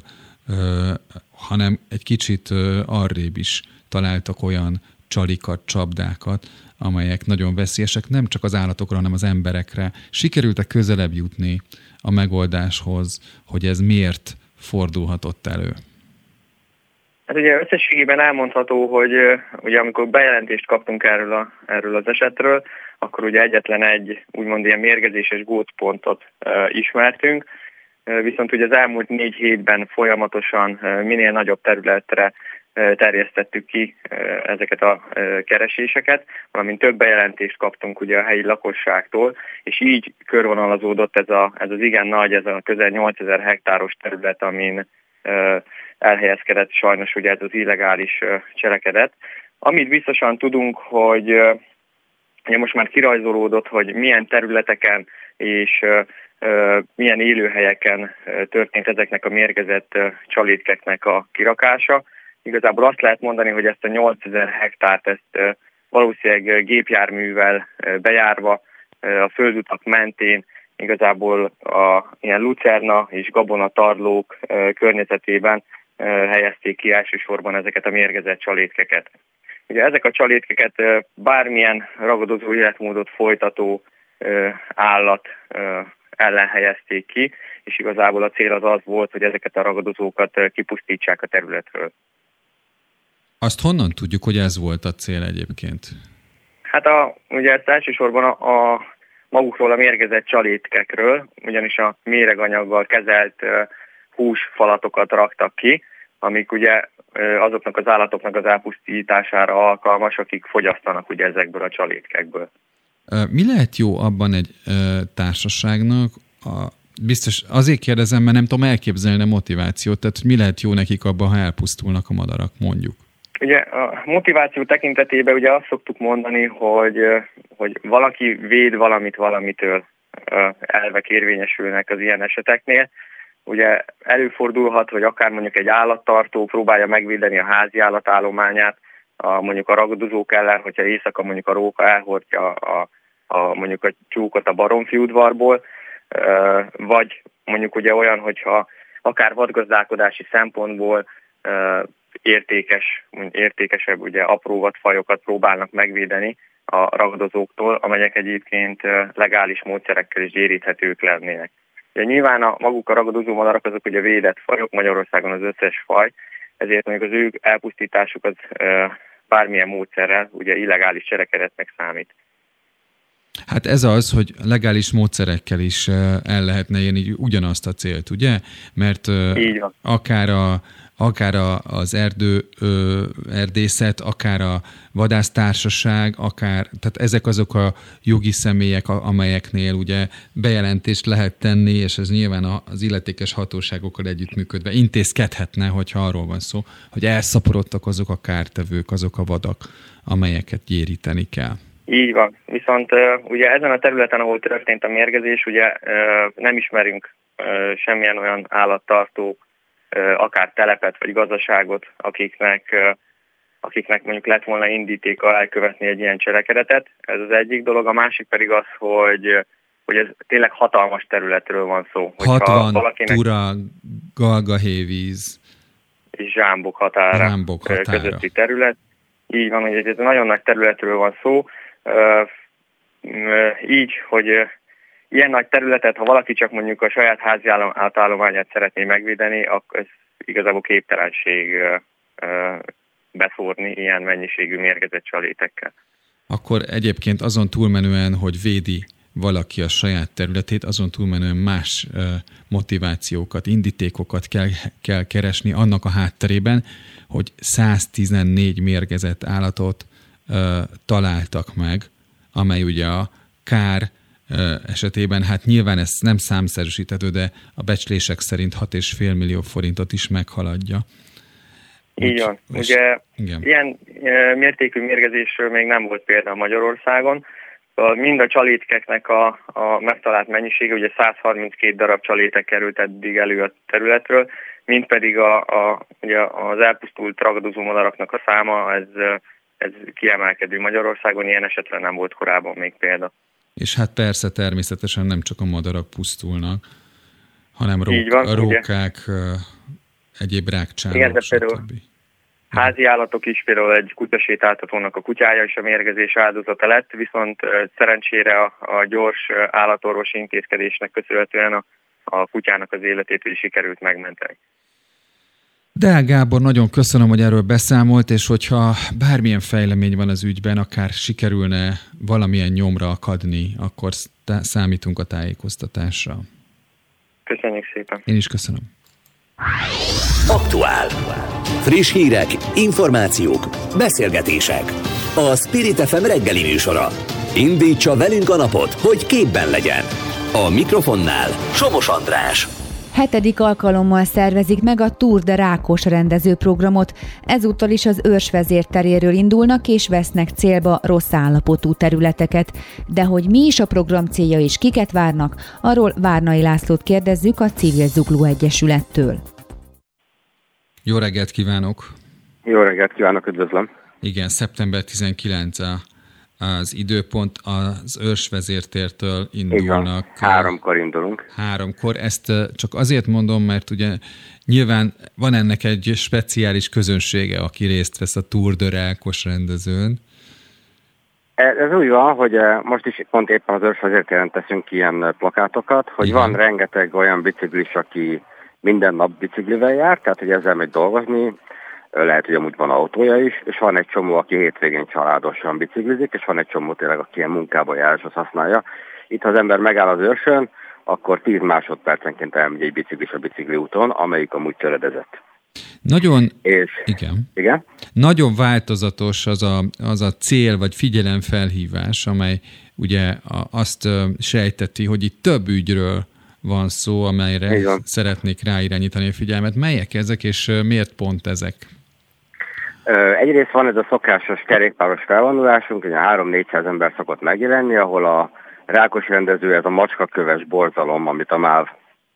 hanem egy kicsit arrébb is találtak olyan csalikat, csapdákat, amelyek nagyon veszélyesek nem csak az állatokra, hanem az emberekre. Sikerült-e közelebb jutni a megoldáshoz, hogy ez miért fordulhatott elő? Hát ugye összességében elmondható, hogy ugye amikor bejelentést kaptunk erről, a, erről az esetről, akkor ugye egyetlen egy úgymond ilyen mérgezéses gótpontot uh, ismertünk, uh, viszont ugye az elmúlt négy hétben folyamatosan uh, minél nagyobb területre terjesztettük ki ezeket a kereséseket, valamint több bejelentést kaptunk ugye a helyi lakosságtól, és így körvonalazódott ez, a, ez az igen nagy, ez a közel 8000 hektáros terület, amin elhelyezkedett sajnos ugye ez az illegális cselekedet. Amit biztosan tudunk, hogy ugye most már kirajzolódott, hogy milyen területeken és milyen élőhelyeken történt ezeknek a mérgezett csalétkeknek a kirakása. Igazából azt lehet mondani, hogy ezt a 8000 hektárt ezt valószínűleg gépjárművel bejárva a földutak mentén igazából a ilyen lucerna és gabona tarlók környezetében helyezték ki elsősorban ezeket a mérgezett csalétkeket. Ugye ezek a csalétkeket bármilyen ragadozó életmódot folytató állat ellen helyezték ki, és igazából a cél az az volt, hogy ezeket a ragadozókat kipusztítsák a területről. Azt honnan tudjuk, hogy ez volt a cél egyébként? Hát a, ugye ezt elsősorban a, a magukról a mérgezett csalétkekről, ugyanis a méreganyaggal kezelt húsfalatokat raktak ki, amik ugye azoknak az állatoknak az elpusztítására alkalmas, akik fogyasztanak ugye ezekből a csalétkekből. Mi lehet jó abban egy társaságnak, a, biztos azért kérdezem, mert nem tudom elképzelni a motivációt, tehát mi lehet jó nekik abban, ha elpusztulnak a madarak, mondjuk? Ugye a motiváció tekintetében ugye azt szoktuk mondani, hogy, hogy valaki véd valamit valamitől elvek érvényesülnek az ilyen eseteknél. Ugye előfordulhat, hogy akár mondjuk egy állattartó próbálja megvédeni a házi állatállományát, a, mondjuk a ragadozók ellen, hogyha éjszaka mondjuk a róka elhordja a, a, mondjuk a tyúkot a baromfi udvarból, vagy mondjuk ugye olyan, hogyha akár vadgazdálkodási szempontból értékes, értékesebb, ugye apró vadfajokat próbálnak megvédeni a ragadozóktól, amelyek egyébként legális módszerekkel is éríthetők lennének. Ugye nyilván a maguk a ragadozó madarak azok ugye védett fajok, Magyarországon az összes faj, ezért mondjuk az ő elpusztításuk az bármilyen módszerrel ugye illegális cserekedetnek számít. Hát ez az, hogy legális módszerekkel is el lehetne érni ugyanazt a célt, ugye? Mert akár a akár a, az erdő ö, erdészet, akár a vadásztársaság, akár, tehát ezek azok a jogi személyek, amelyeknél ugye bejelentést lehet tenni, és ez nyilván az illetékes hatóságokkal együttműködve intézkedhetne, hogyha arról van szó, hogy elszaporodtak azok a kártevők, azok a vadak, amelyeket gyéríteni kell. Így van. Viszont ugye ezen a területen, ahol történt a mérgezés, ugye nem ismerünk semmilyen olyan állattartó akár telepet vagy gazdaságot, akiknek, akiknek mondjuk lett volna indítéka elkövetni egy ilyen cselekedetet. Ez az egyik dolog. A másik pedig az, hogy hogy ez tényleg hatalmas területről van szó. 60 valakinek... tura, galgahévíz. És zsámbok határa, zsámbok határa közötti terület. Így van, hogy ez nagyon nagy területről van szó. Így, hogy ilyen nagy területet, ha valaki csak mondjuk a saját házi átállományát szeretné megvédeni, akkor ez igazából képtelenség beszórni ilyen mennyiségű mérgezett csalétekkel. Akkor egyébként azon túlmenően, hogy védi valaki a saját területét, azon túlmenően más motivációkat, indítékokat kell, kell keresni annak a hátterében, hogy 114 mérgezett állatot találtak meg, amely ugye a kár esetében, hát nyilván ez nem számszerűsíthető, de a becslések szerint 6,5 millió forintot is meghaladja. Így van. És, Ugye igen. ilyen mértékű mérgezésről még nem volt példa Magyarországon. Mind a csalétkeknek a, a megtalált mennyisége, ugye 132 darab csalétek került eddig elő a területről, mint pedig a, a, ugye az elpusztult ragadozó madaraknak a száma, ez, ez kiemelkedő Magyarországon, ilyen esetre nem volt korábban még példa. És hát persze természetesen nem csak a madarak pusztulnak, hanem rók, van, a rókák, ugye? egyéb rákcsálók, Igen, de például házi állatok is, például egy kutyasétáltatónak a kutyája is a mérgezés áldozata lett, viszont szerencsére a, a gyors állatorvosi intézkedésnek köszönhetően a, a kutyának az életét is sikerült megmenteni. De Gábor, nagyon köszönöm, hogy erről beszámolt, és hogyha bármilyen fejlemény van az ügyben, akár sikerülne valamilyen nyomra akadni, akkor számítunk a tájékoztatásra. Köszönjük szépen. Én is köszönöm. Aktuál. Friss hírek, információk, beszélgetések. A Spirit FM reggeli műsora. Indítsa velünk a napot, hogy képben legyen. A mikrofonnál Somos András. Hetedik alkalommal szervezik meg a Tour de Rákos rendezőprogramot. Ezúttal is az őrsvezér teréről indulnak és vesznek célba rossz állapotú területeket. De hogy mi is a program célja és kiket várnak, arról Várnai Lászlót kérdezzük a Civil Zugló Egyesülettől. Jó reggelt kívánok! Jó reggelt kívánok, üdvözlöm! Igen, szeptember 19 a az időpont az őrsvezértértől indulnak. Igen, háromkor indulunk. Háromkor. Ezt csak azért mondom, mert ugye nyilván van ennek egy speciális közönsége, aki részt vesz a Tour de Rákos rendezőn. Ez, ez úgy van, hogy most is pont éppen az őrsvezértéren teszünk ilyen plakátokat, hogy Igen. van rengeteg olyan biciklis, aki minden nap biciklivel jár, tehát hogy ezzel megy dolgozni, lehet, hogy amúgy van autója is, és van egy csomó, aki hétvégén családosan biciklizik, és van egy csomó tényleg, aki ilyen munkába jár, és azt használja. Itt, ha az ember megáll az őrsön, akkor 10 másodpercenként elmegy egy biciklis a bicikli úton, amelyik amúgy töredezett. Nagyon, és, igen. igen. Nagyon változatos az a, az a cél vagy figyelemfelhívás, amely ugye azt sejteti, hogy itt több ügyről van szó, amelyre szeretnék ráirányítani a figyelmet. Melyek ezek, és miért pont ezek? Egyrészt van ez a szokásos kerékpáros felvonulásunk, ugye 3-400 ember szokott megjelenni, ahol a rákos rendező, ez a macskaköves borzalom, amit a MÁV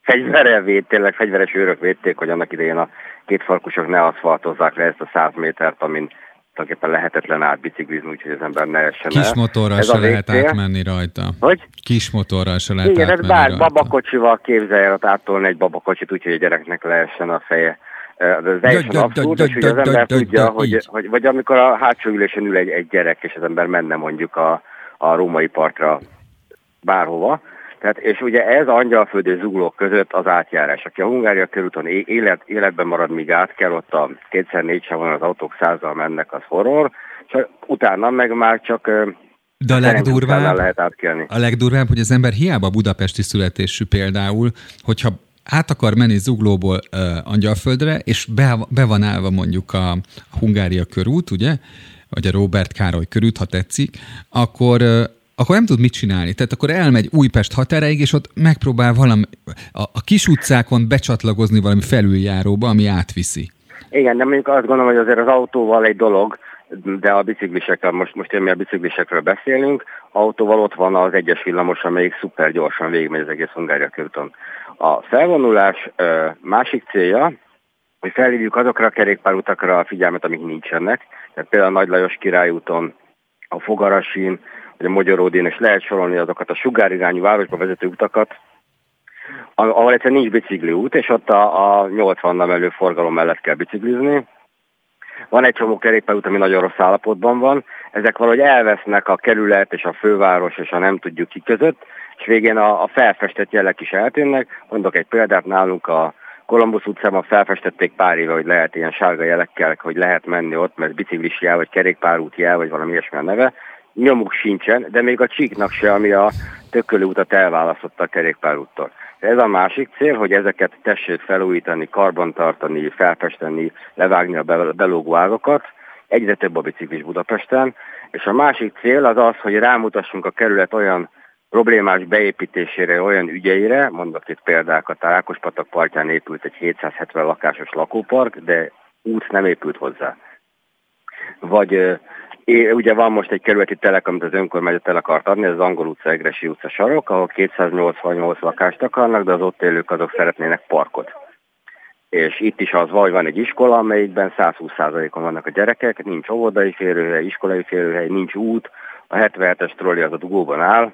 fegyverrel véd, tényleg fegyveres őrök védték, hogy annak idején a két farkusok ne aszfaltozzák le ezt a 100 métert, amin tulajdonképpen lehetetlen átbiciklizni, úgyhogy az ember ne essen Kis motorral se lehet átmenni rajta. Hogy? Kis motorral se lehet Igen, átmenni ez bár rajta. babakocsival képzelj el átolni egy babakocsit, úgyhogy a gyereknek lehessen a feje ez teljesen abszurd, és ugye az ember tudja, hogy, hogy, vagy amikor a hátsó ülésen ül egy, egy gyerek, és az ember menne mondjuk a, a római partra bárhova, Tehát, és ugye ez Angyalföld és Zuglók között az átjárás. Aki a Hungária körúton élet, életben marad, míg át kell, ott a kétszer négy van az autók százal mennek, az horror, és utána meg már csak de a legdurvább, lehet a legdurvább, hogy az ember hiába budapesti születésű például, hogyha át akar menni Zuglóból uh, Angyalföldre, és be, be van állva mondjuk a, a Hungária körút, ugye, vagy a Robert Károly körút, ha tetszik, akkor, uh, akkor nem tud mit csinálni. Tehát akkor elmegy Újpest határaig, és ott megpróbál valami a, a kis utcákon becsatlakozni valami felüljáróba, ami átviszi. Igen, de mondjuk azt gondolom, hogy azért az autóval egy dolog, de a biciklisekkel, most, most én mi a biciklisekről beszélünk, autóval ott van az egyes villamos, amelyik szuper gyorsan végigmegy az egész Hungária körúton. A felvonulás másik célja, hogy felhívjuk azokra a kerékpárutakra a figyelmet, amik nincsenek. Tehát például a Nagy Lajos királyúton, a Fogarasin, vagy a Magyaródén, és lehet sorolni azokat a sugárirányú városba vezető utakat, ahol egyszerűen nincs bicikliút, és ott a, a 80 elő forgalom mellett kell biciklizni. Van egy csomó kerékpárút, ami nagyon rossz állapotban van. Ezek valahogy elvesznek a kerület és a főváros és a nem tudjuk ki között, és végén a, a felfestett jelek is eltűnnek. Mondok egy példát, nálunk a Kolumbusz utcában felfestették pár éve, hogy lehet ilyen sárga jelekkel, hogy lehet menni ott, mert biciklis jel, vagy kerékpárút jel, vagy valami ilyesmi a neve. Nyomuk sincsen, de még a csíknak se, ami a tökölő utat elválasztotta a kerékpárúttól. Ez a másik cél, hogy ezeket tessék felújítani, karbantartani, felfesteni, levágni a belógó ágakat. Egyre több a biciklis Budapesten. És a másik cél az az, hogy rámutassunk a kerület olyan problémás beépítésére, olyan ügyeire, mondok itt példákat, a Rákospatak partján épült egy 770 lakásos lakópark, de út nem épült hozzá. Vagy É, ugye van most egy kerületi telek, amit az önkormányzat el akart adni, ez az Angol utca, Egresi utca sarok, ahol 288 lakást akarnak, de az ott élők azok szeretnének parkot. És itt is az van, van egy iskola, amelyikben 120%-on vannak a gyerekek, nincs óvodai férőhely, iskolai férőhely, nincs út, a 77-es trolli az a dugóban áll,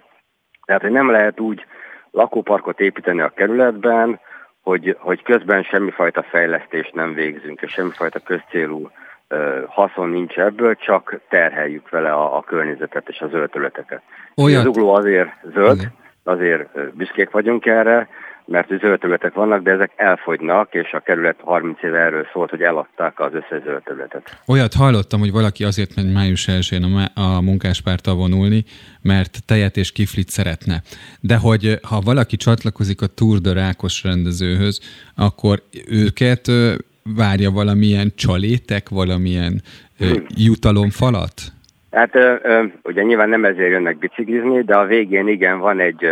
tehát hogy nem lehet úgy lakóparkot építeni a kerületben, hogy, hogy közben semmifajta fejlesztést nem végzünk, és semmifajta közcélú haszon nincs ebből, csak terheljük vele a, a környezetet és a zöld területeket. Olyan... Az ugló azért zöld, Igen. azért büszkék vagyunk erre, mert zöld területek vannak, de ezek elfogynak, és a kerület 30 éve erről szólt, hogy eladták az összes zöld területet. Olyat hallottam, hogy valaki azért megy május 1-én a, a munkáspártal vonulni, mert tejet és kiflit szeretne. De hogy ha valaki csatlakozik a Tour de Rákos rendezőhöz, akkor őket várja valamilyen csalétek, valamilyen hmm. jutalomfalat? Hát ugye nyilván nem ezért jönnek biciklizni, de a végén igen, van egy,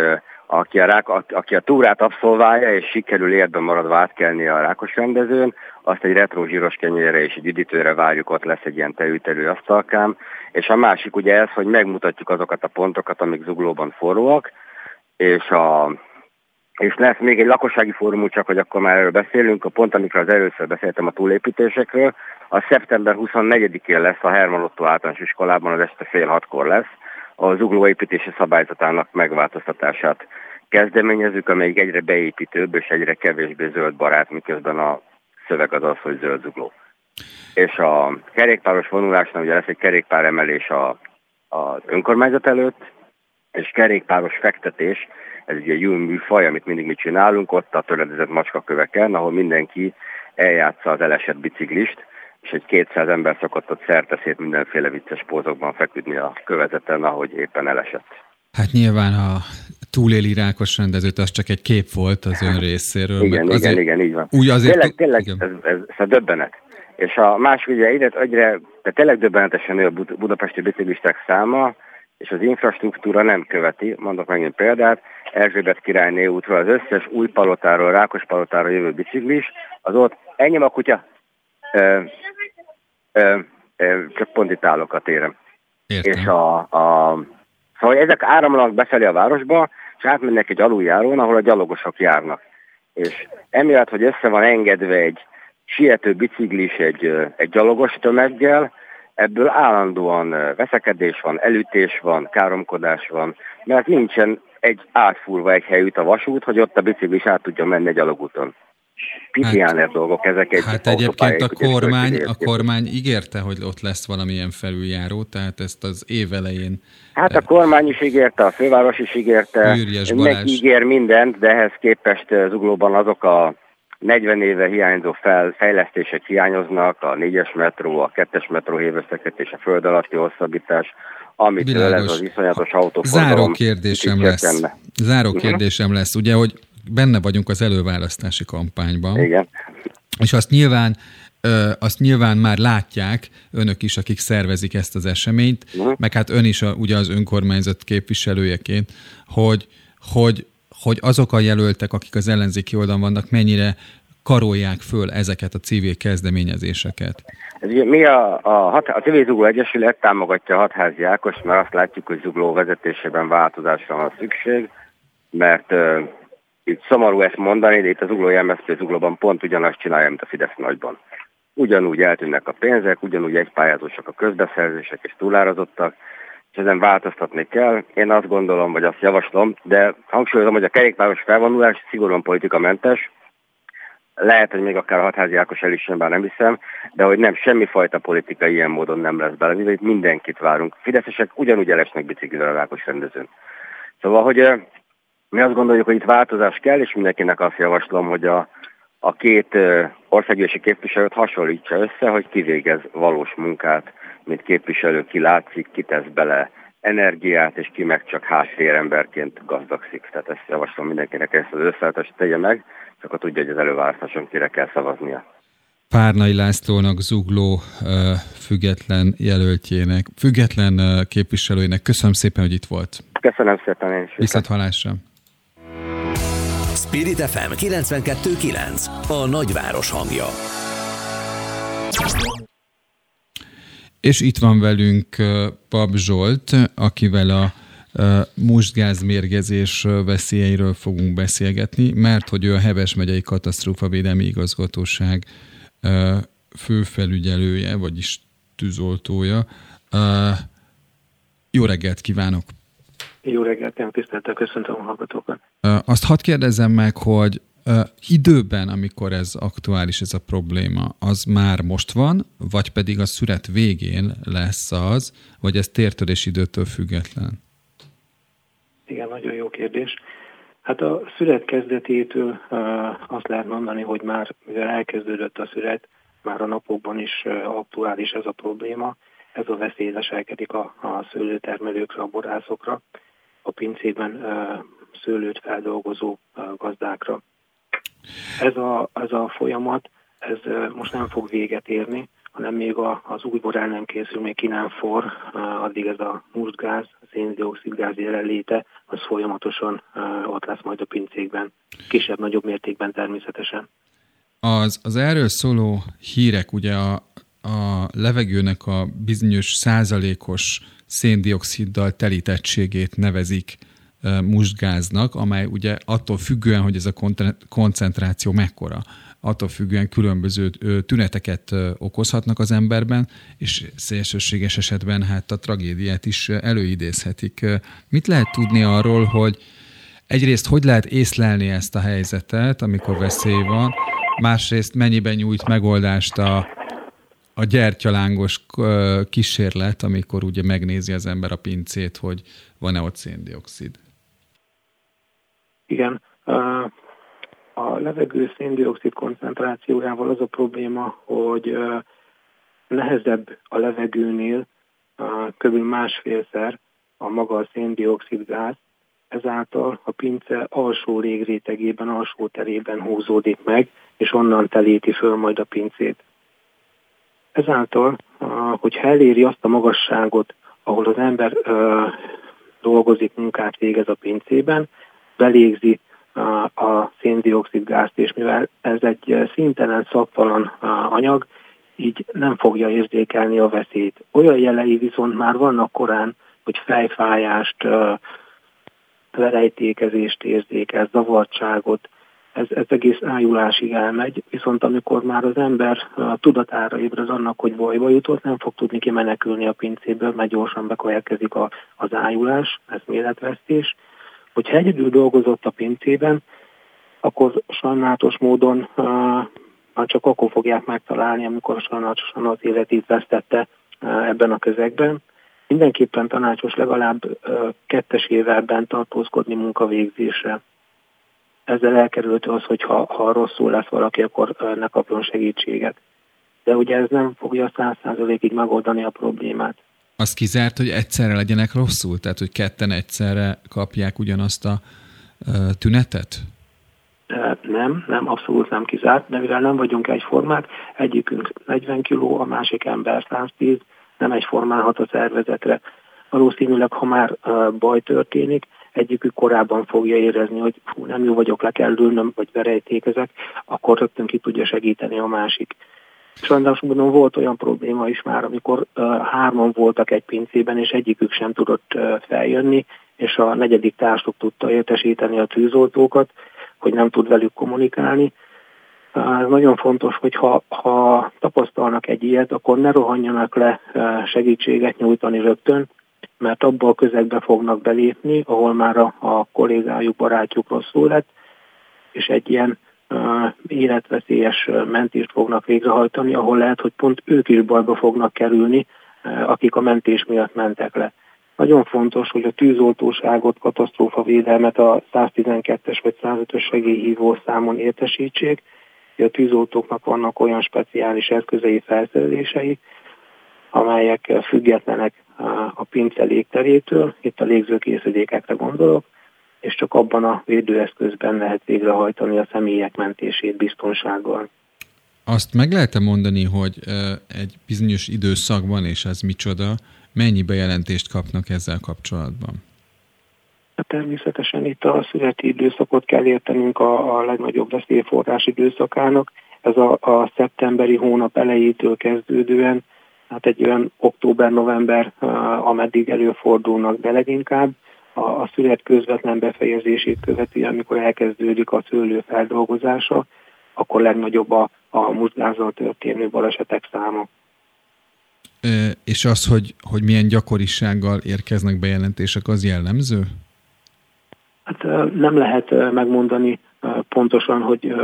aki, a rák, aki a túrát abszolválja, és sikerül életben maradva átkelni a rákos rendezőn, azt egy retro zsíros kenyére és egy üdítőre várjuk, ott lesz egy ilyen tejüterő asztalkám. És a másik ugye ez, hogy megmutatjuk azokat a pontokat, amik zuglóban forróak, és a, és lesz még egy lakossági fórumú, csak hogy akkor már erről beszélünk, a pont amikor az először beszéltem a túlépítésekről, a szeptember 24-én lesz a Herman Otto általános iskolában, az este fél hatkor lesz, a zugló építési szabályzatának megváltoztatását kezdeményezzük, amelyik egyre beépítőbb és egyre kevésbé zöld barát, miközben a szöveg az az, hogy zöld zugló. És a kerékpáros vonulásnál ugye lesz egy kerékpáremelés a, az önkormányzat előtt, és kerékpáros fektetés, ez ugye jó műfaj, amit mindig mi csinálunk, ott a töredezett macskaköveken, ahol mindenki eljátsza az elesett biciklist, és egy 200 ember szokott ott szerteszét mindenféle vicces pózokban feküdni a kövezeten, ahogy éppen elesett. Hát nyilván a túléli rákos rendezőt az csak egy kép volt az ön részéről. Igen, igen, azért, igen, így van. Úgy azért tényleg, tényleg igen. ez, ez, ez a döbbenet. És a másik ugye egyre, egyre de tényleg döbbenetesen nő a budapesti biciklisták száma, és az infrastruktúra nem követi. Mondok megint példát, Erzsébet királyné útról az összes új palotáról, Rákos palotáról jövő biciklis, az ott ennyi a kutya, ö, ö, ö, csak pont itt állok a. Értem. És a, a, szóval ezek áramlanak befelé a városba, és átmennek egy aluljárón, ahol a gyalogosok járnak. És emiatt, hogy össze van engedve egy siető biciklis egy, egy gyalogos tömeggel, ebből állandóan veszekedés van, elütés van, káromkodás van, mert nincsen egy átfúrva egy helyütt a vasút, hogy ott a biciklis át tudja menni egy pitiáner hát, dolgok ezek. Egy hát egyébként a kormány, a kormány ígérte, hogy ott lesz valamilyen felüljáró, tehát ezt az év elején... Hát a kormány is ígérte, a főváros is ígérte, mindenki ígér mindent, de ehhez képest Zuglóban azok a 40 éve hiányzó fel, fejlesztések hiányoznak, a 4-es metró, a 2-es metró és a föld alatti hosszabbítás, amit ez az iszonyatos autóforgalom. Záró kérdésem lesz. Záró uh-huh. kérdésem lesz. Ugye, hogy benne vagyunk az előválasztási kampányban. Igen. És azt nyilván Ö, azt nyilván már látják önök is, akik szervezik ezt az eseményt, uh-huh. meg hát ön is a, ugye az önkormányzat képviselőjeként, hogy, hogy, hogy azok a jelöltek, akik az ellenzéki oldalon vannak, mennyire karolják föl ezeket a civil kezdeményezéseket? Mi a, a, a Civil Zugló Egyesület támogatja a hatházi Ákos, mert azt látjuk, hogy Zugló vezetésében változásra van szükség, mert itt szomorú ezt mondani, de itt az Zugló MSZP Zuglóban pont ugyanazt csinálja, mint a Fidesz nagyban. Ugyanúgy eltűnnek a pénzek, ugyanúgy egypályázósak a közbeszerzések és túlárazottak, és ezen változtatni kell. Én azt gondolom, vagy azt javaslom, de hangsúlyozom, hogy a kerékpáros felvonulás szigorúan politikamentes, lehet, hogy még akár a hatházi Ákos el is bár nem hiszem, de hogy nem, semmifajta politika ilyen módon nem lesz bele, itt mindenkit várunk. Fideszesek ugyanúgy elesnek biciklivel a Ákos rendezőn. Szóval, hogy mi azt gondoljuk, hogy itt változás kell, és mindenkinek azt javaslom, hogy a, a két országgyűlési képviselőt hasonlítsa össze, hogy kivégez valós munkát, mint képviselő, ki látszik, ki tesz bele energiát, és ki meg csak háttéremberként gazdagszik. Tehát ezt javaslom mindenkinek ezt az összeállítást tegye meg, és akkor tudja, hogy az előválasztáson kire kell szavaznia. Párnai Lászlónak, Zugló független jelöltjének, független képviselőjének. Köszönöm szépen, hogy itt volt. Köszönöm szépen én is. Viszont hallásra. Spirit FM 92.9 A nagyváros hangja. És itt van velünk Pap Zsolt, akivel a mustgázmérgezés veszélyeiről fogunk beszélgetni, mert hogy ő a Heves megyei katasztrófavédelmi igazgatóság főfelügyelője, vagyis tűzoltója. Jó reggelt kívánok! Jó reggelt, én tiszteltel köszöntöm a hallgatókat. Azt hadd kérdezzem meg, hogy időben, amikor ez aktuális, ez a probléma, az már most van, vagy pedig a szület végén lesz az, vagy ez tértörés időtől független? Igen, nagyon jó kérdés. Hát a szület kezdetétől azt lehet mondani, hogy már mivel elkezdődött a szület, már a napokban is aktuális ez a probléma. Ez a veszély leselkedik a, a szőlőtermelőkre, a borászokra, a pincében szőlőt feldolgozó gazdákra. Ez a, ez a folyamat, ez most nem fog véget érni, hanem még a, az új bor el nem készül, még ki nem for, addig ez a mustgáz, széndiokszidgáz jelenléte, az folyamatosan ott lesz majd a pincékben, kisebb-nagyobb mértékben természetesen. Az, az erről szóló hírek, ugye a, a levegőnek a bizonyos százalékos széndioksziddal telítettségét nevezik mustgáznak, amely ugye attól függően, hogy ez a koncentráció mekkora, attól függően különböző tüneteket okozhatnak az emberben, és szélsőséges esetben hát a tragédiát is előidézhetik. Mit lehet tudni arról, hogy egyrészt hogy lehet észlelni ezt a helyzetet, amikor veszély van, másrészt mennyiben nyújt megoldást a, a gyertyalángos kísérlet, amikor ugye megnézi az ember a pincét, hogy van-e ott széndiokszid? Igen, a levegő széndiokszid koncentrációjával az a probléma, hogy nehezebb a levegőnél kb. másfélszer a maga a széndiokszid gáz, ezáltal a pince alsó légrétegében, alsó terében húzódik meg, és onnan telíti föl majd a pincét. Ezáltal, hogyha eléri azt a magasságot, ahol az ember dolgozik, munkát végez a pincében, belégzi a széndiokszid gázt, és mivel ez egy szintelen szaktalan anyag, így nem fogja érzékelni a veszélyt. Olyan jelei viszont már vannak korán, hogy fejfájást, lerejtékezést érzékel, zavartságot, ez, ez egész ájulásig elmegy, viszont amikor már az ember tudatára ébred annak, hogy bajba jutott, nem fog tudni kimenekülni a pincéből, mert gyorsan bekövetkezik a, az ájulás, ez méletvesztés, hogyha egyedül dolgozott a pincében, akkor sajnálatos módon már csak akkor fogják megtalálni, amikor sajnálatosan az életét vesztette ebben a közegben. Mindenképpen tanácsos legalább kettes évvel bent tartózkodni munkavégzésre. Ezzel elkerülhető az, hogy ha, ha rosszul lesz valaki, akkor ne kapjon segítséget. De ugye ez nem fogja száz százalékig megoldani a problémát. Az kizárt, hogy egyszerre legyenek rosszul? Tehát, hogy ketten egyszerre kapják ugyanazt a tünetet? Nem, nem, abszolút nem kizárt, de mivel nem vagyunk egyformák, egyikünk 40 kg, a másik ember 110, nem egyformán hat a szervezetre. Valószínűleg, ha már baj történik, egyikük korábban fogja érezni, hogy fú, nem jó vagyok, le kell ülnöm, vagy verejtékezek, akkor rögtön ki tudja segíteni a másik. Sajnos mondom, volt olyan probléma is már, amikor uh, hárman voltak egy pincében, és egyikük sem tudott uh, feljönni, és a negyedik társuk tudta értesíteni a tűzoltókat, hogy nem tud velük kommunikálni. Ez nagyon fontos, hogy ha, ha tapasztalnak egy ilyet, akkor ne rohanjanak le segítséget nyújtani rögtön, mert abba a közegbe fognak belépni, ahol már a, a kollégájuk, barátjuk rosszul lett, és egy ilyen uh, életveszélyes mentést fognak végrehajtani, ahol lehet, hogy pont ők is bajba fognak kerülni, uh, akik a mentés miatt mentek le. Nagyon fontos, hogy a tűzoltóságot, katasztrófavédelmet a 112-es vagy 105-ös segélyhívó számon értesítsék, a tűzoltóknak vannak olyan speciális eszközei, felszerelései, amelyek függetlenek a pince légterétől, itt a légzőkészülékekre gondolok, és csak abban a védőeszközben lehet végrehajtani a személyek mentését biztonsággal. Azt meg lehet -e mondani, hogy egy bizonyos időszakban, és ez micsoda, mennyi bejelentést kapnak ezzel kapcsolatban? Hát természetesen itt a születi időszakot kell értenünk a, a legnagyobb veszélyforrás időszakának. Ez a, a szeptemberi hónap elejétől kezdődően, hát egy olyan október-november, ameddig előfordulnak, de leginkább a, a szület közvetlen befejezését követi, amikor elkezdődik a szőlő feldolgozása, akkor legnagyobb a, a muzgázzal történő balesetek száma. És az, hogy, hogy milyen gyakorisággal érkeznek bejelentések, az jellemző? Hát nem lehet megmondani pontosan, hogy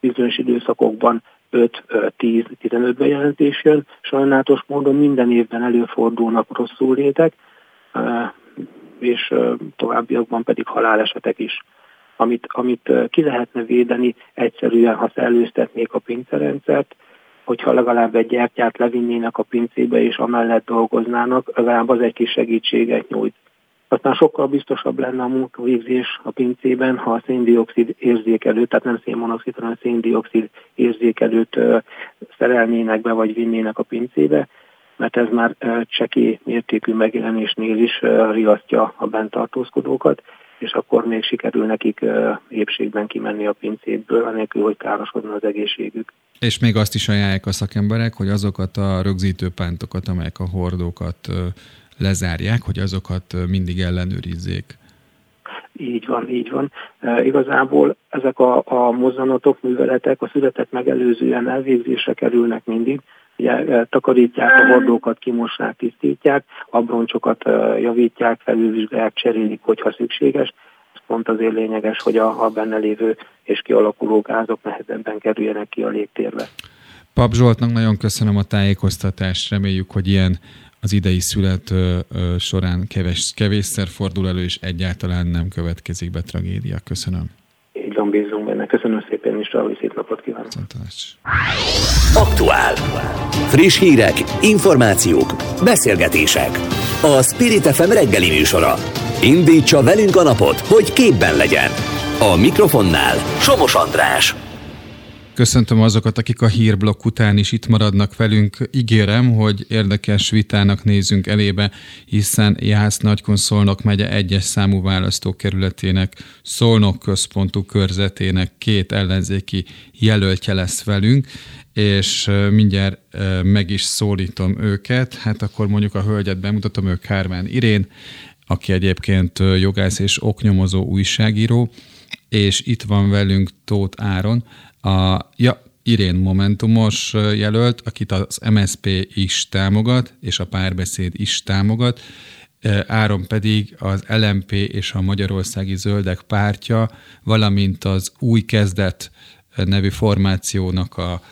bizonyos időszakokban 5-10-15 bejelentés jön. Sajnálatos módon minden évben előfordulnak rosszul létek, és továbbiakban pedig halálesetek is. Amit, amit ki lehetne védeni egyszerűen, ha szellőztetnék a pincerendszert, hogyha legalább egy gyertyát levinnének a pincébe, és amellett dolgoznának, legalább az egy kis segítséget nyújt. Aztán sokkal biztosabb lenne a munkavégzés a pincében, ha a széndiokszid érzékelőt, tehát nem szénmonoxid, hanem széndiokszid érzékelőt szerelnének be, vagy vinnének a pincébe, mert ez már cseki mértékű megjelenésnél is riasztja a bent tartózkodókat, és akkor még sikerül nekik épségben kimenni a pincéből, anélkül, hogy károsodna az egészségük. És még azt is ajánlják a szakemberek, hogy azokat a rögzítő pántokat, amelyek a hordókat lezárják, hogy azokat mindig ellenőrizzék. Így van, így van. E, igazából ezek a, a mozzanatok, műveletek a születet megelőzően elvégzésre kerülnek mindig. Ugye, takarítják a hordókat, kimossák, tisztítják, abroncsokat javítják, felülvizsgálják, cserélik, hogyha szükséges. Ez pont azért lényeges, hogy a, a benne lévő és kialakuló gázok nehezebben kerüljenek ki a légtérbe. Pap Zsoltnak nagyon köszönöm a tájékoztatást, reméljük, hogy ilyen az idei szület során kevés, kevésszer fordul elő, és egyáltalán nem következik be tragédia. Köszönöm. Így van, bízunk benne. Köszönöm szépen, és további szép napot kívánok. Aktuál. Friss hírek, információk, beszélgetések. A Spirit FM reggeli műsora. Indítsa velünk a napot, hogy képben legyen. A mikrofonnál Somos András. Köszöntöm azokat, akik a hírblokk után is itt maradnak velünk. Ígérem, hogy érdekes vitának nézünk elébe, hiszen Jász Nagykonszolnok megye egyes számú választókerületének, Szolnok központú körzetének két ellenzéki jelöltje lesz velünk, és mindjárt meg is szólítom őket. Hát akkor mondjuk a hölgyet bemutatom, ő Kármán Irén, aki egyébként jogász és oknyomozó újságíró, és itt van velünk Tóth Áron, a, ja, Irén Momentumos jelölt, akit az MSP is támogat, és a párbeszéd is támogat. áron pedig az LMP és a Magyarországi Zöldek pártja, valamint az új kezdet nevű formációnak a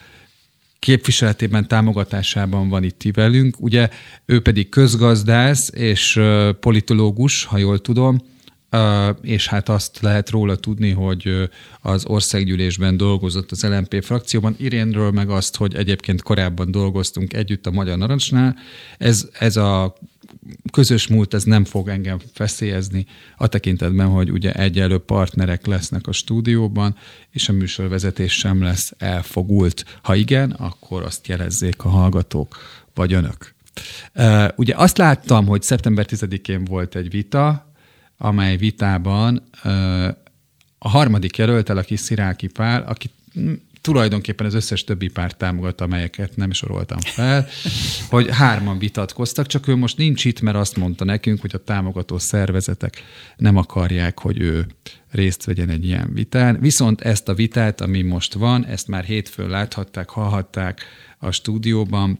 képviseletében, támogatásában van itt velünk. Ugye ő pedig közgazdász és politológus, ha jól tudom, és hát azt lehet róla tudni, hogy az országgyűlésben dolgozott az LMP frakcióban. Irénről meg azt, hogy egyébként korábban dolgoztunk együtt a Magyar Narancsnál. Ez, ez a közös múlt, ez nem fog engem feszélyezni a tekintetben, hogy ugye egyelő partnerek lesznek a stúdióban, és a műsorvezetés sem lesz elfogult. Ha igen, akkor azt jelezzék a hallgatók, vagy önök. Ugye azt láttam, hogy szeptember 10-én volt egy vita, amely vitában a harmadik jelöltel, aki Sziráki Pál, aki tulajdonképpen az összes többi párt támogat, amelyeket nem soroltam fel, hogy hárman vitatkoztak, csak ő most nincs itt, mert azt mondta nekünk, hogy a támogató szervezetek nem akarják, hogy ő részt vegyen egy ilyen vitán. Viszont ezt a vitát, ami most van, ezt már hétfőn láthatták, hallhatták a stúdióban,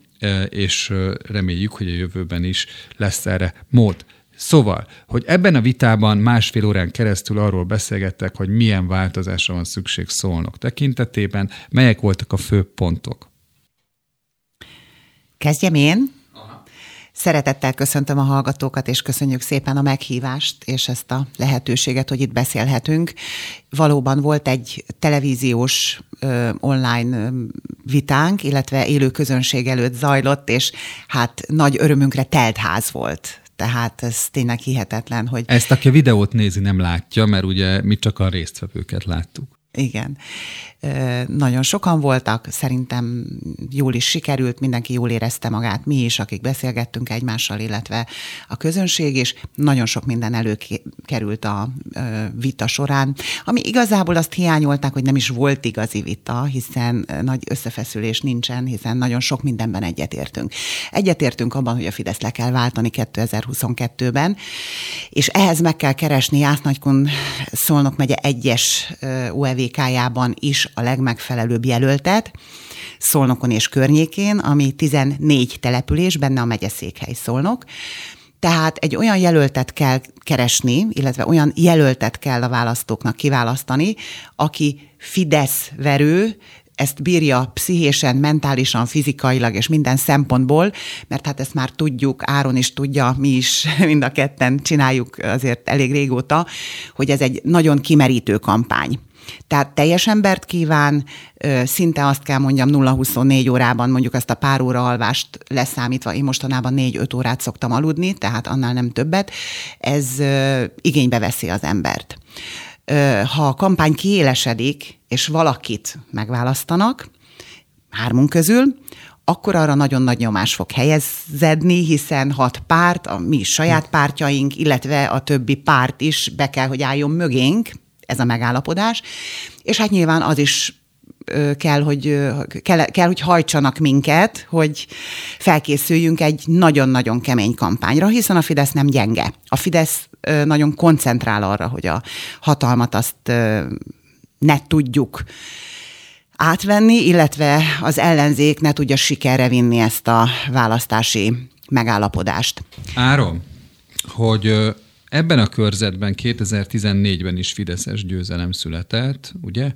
és reméljük, hogy a jövőben is lesz erre mód. Szóval, hogy ebben a vitában másfél órán keresztül arról beszélgettek, hogy milyen változásra van szükség szólnok tekintetében, melyek voltak a fő pontok. Kezdjem én? Szeretettel köszöntöm a hallgatókat, és köszönjük szépen a meghívást, és ezt a lehetőséget, hogy itt beszélhetünk. Valóban volt egy televíziós ö, online vitánk, illetve élő közönség előtt zajlott, és hát nagy örömünkre telt ház volt tehát ez tényleg hihetetlen, hogy... Ezt, aki a videót nézi, nem látja, mert ugye mi csak a résztvevőket láttuk. Igen. Nagyon sokan voltak, szerintem jól is sikerült, mindenki jól érezte magát, mi is, akik beszélgettünk egymással, illetve a közönség, és nagyon sok minden előkerült a vita során, ami igazából azt hiányolták, hogy nem is volt igazi vita, hiszen nagy összefeszülés nincsen, hiszen nagyon sok mindenben egyetértünk. Egyetértünk abban, hogy a Fidesz le kell váltani 2022-ben, és ehhez meg kell keresni Jásznagykun Szolnok megye egyes UEVK-jában is a legmegfelelőbb jelöltet, Szolnokon és környékén, ami 14 település, benne a megyeszékhely Szolnok. Tehát egy olyan jelöltet kell keresni, illetve olyan jelöltet kell a választóknak kiválasztani, aki Fidesz verő, ezt bírja pszichésen, mentálisan, fizikailag és minden szempontból, mert hát ezt már tudjuk, Áron is tudja, mi is [laughs] mind a ketten csináljuk azért elég régóta, hogy ez egy nagyon kimerítő kampány. Tehát teljes embert kíván, szinte azt kell mondjam 0-24 órában mondjuk azt a pár óra alvást leszámítva, én mostanában 4-5 órát szoktam aludni, tehát annál nem többet, ez igénybe veszi az embert. Ha a kampány kiélesedik, és valakit megválasztanak, hármunk közül, akkor arra nagyon nagy nyomás fog helyezedni, hiszen hat párt, a mi saját pártjaink, illetve a többi párt is be kell, hogy álljon mögénk, ez a megállapodás, és hát nyilván az is kell, hogy, kell, kell, hogy hajtsanak minket, hogy felkészüljünk egy nagyon-nagyon kemény kampányra, hiszen a Fidesz nem gyenge. A Fidesz nagyon koncentrál arra, hogy a hatalmat azt ne tudjuk átvenni, illetve az ellenzék ne tudja sikerre vinni ezt a választási megállapodást. Áron, hogy Ebben a körzetben 2014-ben is Fideszes győzelem született, ugye?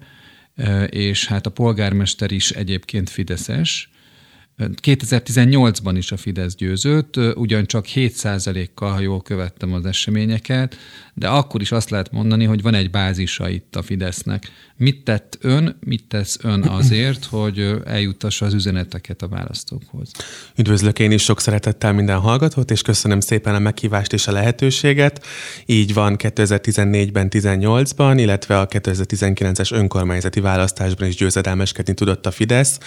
És hát a polgármester is egyébként Fideszes, 2018-ban is a Fidesz győzött, ugyancsak 7%-kal, ha jól követtem az eseményeket, de akkor is azt lehet mondani, hogy van egy bázisa itt a Fidesznek. Mit tett ön, mit tesz ön azért, [clears throat] hogy eljutassa az üzeneteket a választókhoz? Üdvözlök én is sok szeretettel minden hallgatót, és köszönöm szépen a meghívást és a lehetőséget. Így van 2014-ben, 18-ban, illetve a 2019-es önkormányzati választásban is győzedelmeskedni tudott a Fidesz.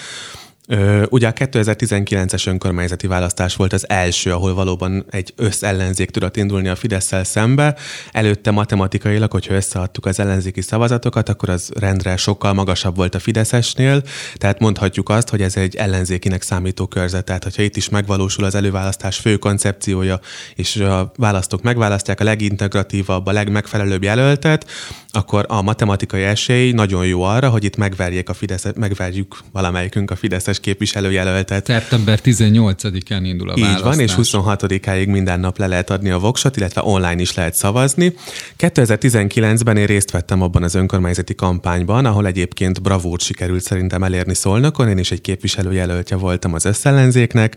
Ugye a 2019-es önkormányzati választás volt az első, ahol valóban egy összellenzék tudott indulni a fidesz szembe. Előtte matematikailag, hogyha összeadtuk az ellenzéki szavazatokat, akkor az rendre sokkal magasabb volt a Fideszesnél, tehát mondhatjuk azt, hogy ez egy ellenzékinek számító körzet. Tehát, hogyha itt is megvalósul az előválasztás fő koncepciója, és a választók megválasztják a legintegratívabb, a legmegfelelőbb jelöltet, akkor a matematikai esély nagyon jó arra, hogy itt megverjék a Fidesz, megverjük valamelyikünk a Fideszes összes képviselőjelöltet. Szeptember 18-án indul a Így választás. van, és 26-áig minden nap le lehet adni a voksot, illetve online is lehet szavazni. 2019-ben én részt vettem abban az önkormányzati kampányban, ahol egyébként bravúrt sikerült szerintem elérni Szolnokon, én is egy képviselőjelöltje voltam az összellenzéknek,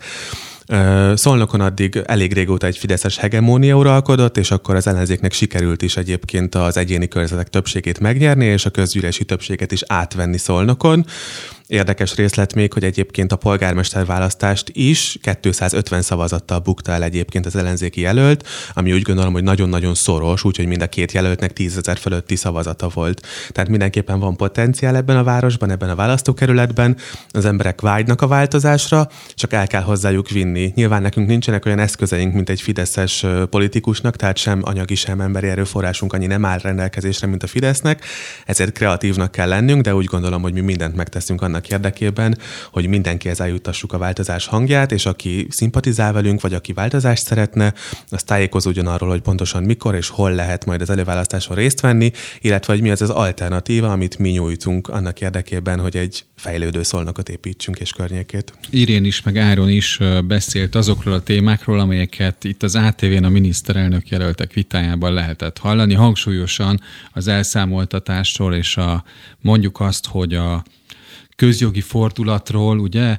Szolnokon addig elég régóta egy fideszes hegemónia uralkodott, és akkor az ellenzéknek sikerült is egyébként az egyéni körzetek többségét megnyerni, és a közgyűlési többséget is átvenni Szolnokon. Érdekes részlet még, hogy egyébként a polgármester választást is 250 szavazattal bukta el egyébként az ellenzéki jelölt, ami úgy gondolom, hogy nagyon-nagyon szoros, úgyhogy mind a két jelöltnek 10 ezer fölötti szavazata volt. Tehát mindenképpen van potenciál ebben a városban, ebben a választókerületben. Az emberek vágynak a változásra, csak el kell hozzájuk vinni. Nyilván nekünk nincsenek olyan eszközeink, mint egy fideszes politikusnak, tehát sem anyagi, sem emberi erőforrásunk annyi nem áll rendelkezésre, mint a Fidesznek, ezért kreatívnak kell lennünk, de úgy gondolom, hogy mi mindent megteszünk annak érdekében, hogy mindenkihez eljutassuk a változás hangját, és aki szimpatizál velünk, vagy aki változást szeretne, az tájékozódjon arról, hogy pontosan mikor és hol lehet majd az előválasztáson részt venni, illetve hogy mi az az alternatíva, amit mi nyújtunk annak érdekében, hogy egy fejlődő szolnokot építsünk és környékét. Irén is, meg Áron is beszélt azokról a témákról, amelyeket itt az ATV-n a miniszterelnök jelöltek vitájában lehetett hallani, hangsúlyosan az elszámoltatásról és a mondjuk azt, hogy a közjogi fordulatról, ugye,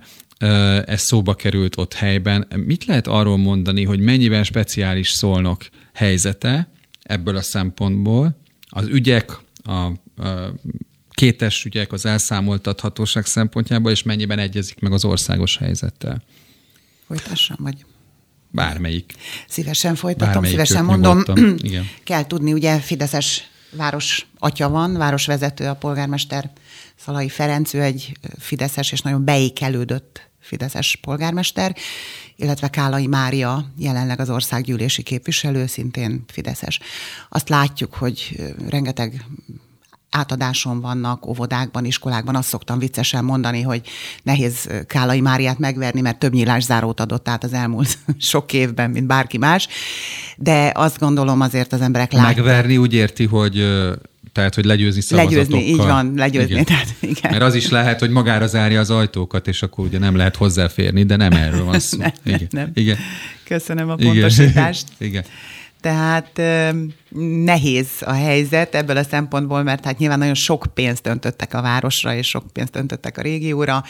ez szóba került ott helyben. Mit lehet arról mondani, hogy mennyivel speciális szolnok helyzete ebből a szempontból? Az ügyek, a, a kétes ügyek, az elszámoltathatóság szempontjából, és mennyiben egyezik meg az országos helyzettel? Folytassam, vagy? Bármelyik. Szívesen folytatom, Bármelyik szívesen mondom. Igen. Kell tudni, ugye Fideszes város atya van, városvezető, a polgármester Szalai Ferenc, ő egy fideszes és nagyon beékelődött fideszes polgármester, illetve Kálai Mária, jelenleg az országgyűlési képviselő, szintén fideszes. Azt látjuk, hogy rengeteg átadáson vannak, óvodákban, iskolákban. Azt szoktam viccesen mondani, hogy nehéz Kálai Máriát megverni, mert több nyílászárót adott át az elmúlt [laughs] sok évben, mint bárki más. De azt gondolom azért az emberek látják. Megverni úgy érti, hogy tehát, hogy legyőzni szavazatokkal. Legyőzni, így van, legyőzni. Igen. Tehát, igen. Mert az is lehet, hogy magára zárja az ajtókat, és akkor ugye nem lehet hozzáférni, de nem erről van szó. [laughs] nem, igen. Nem. Igen. Köszönöm a pontosítást. [laughs] Igen. igen. Tehát nehéz a helyzet ebből a szempontból, mert hát nyilván nagyon sok pénzt öntöttek a városra, és sok pénzt öntöttek a régióra.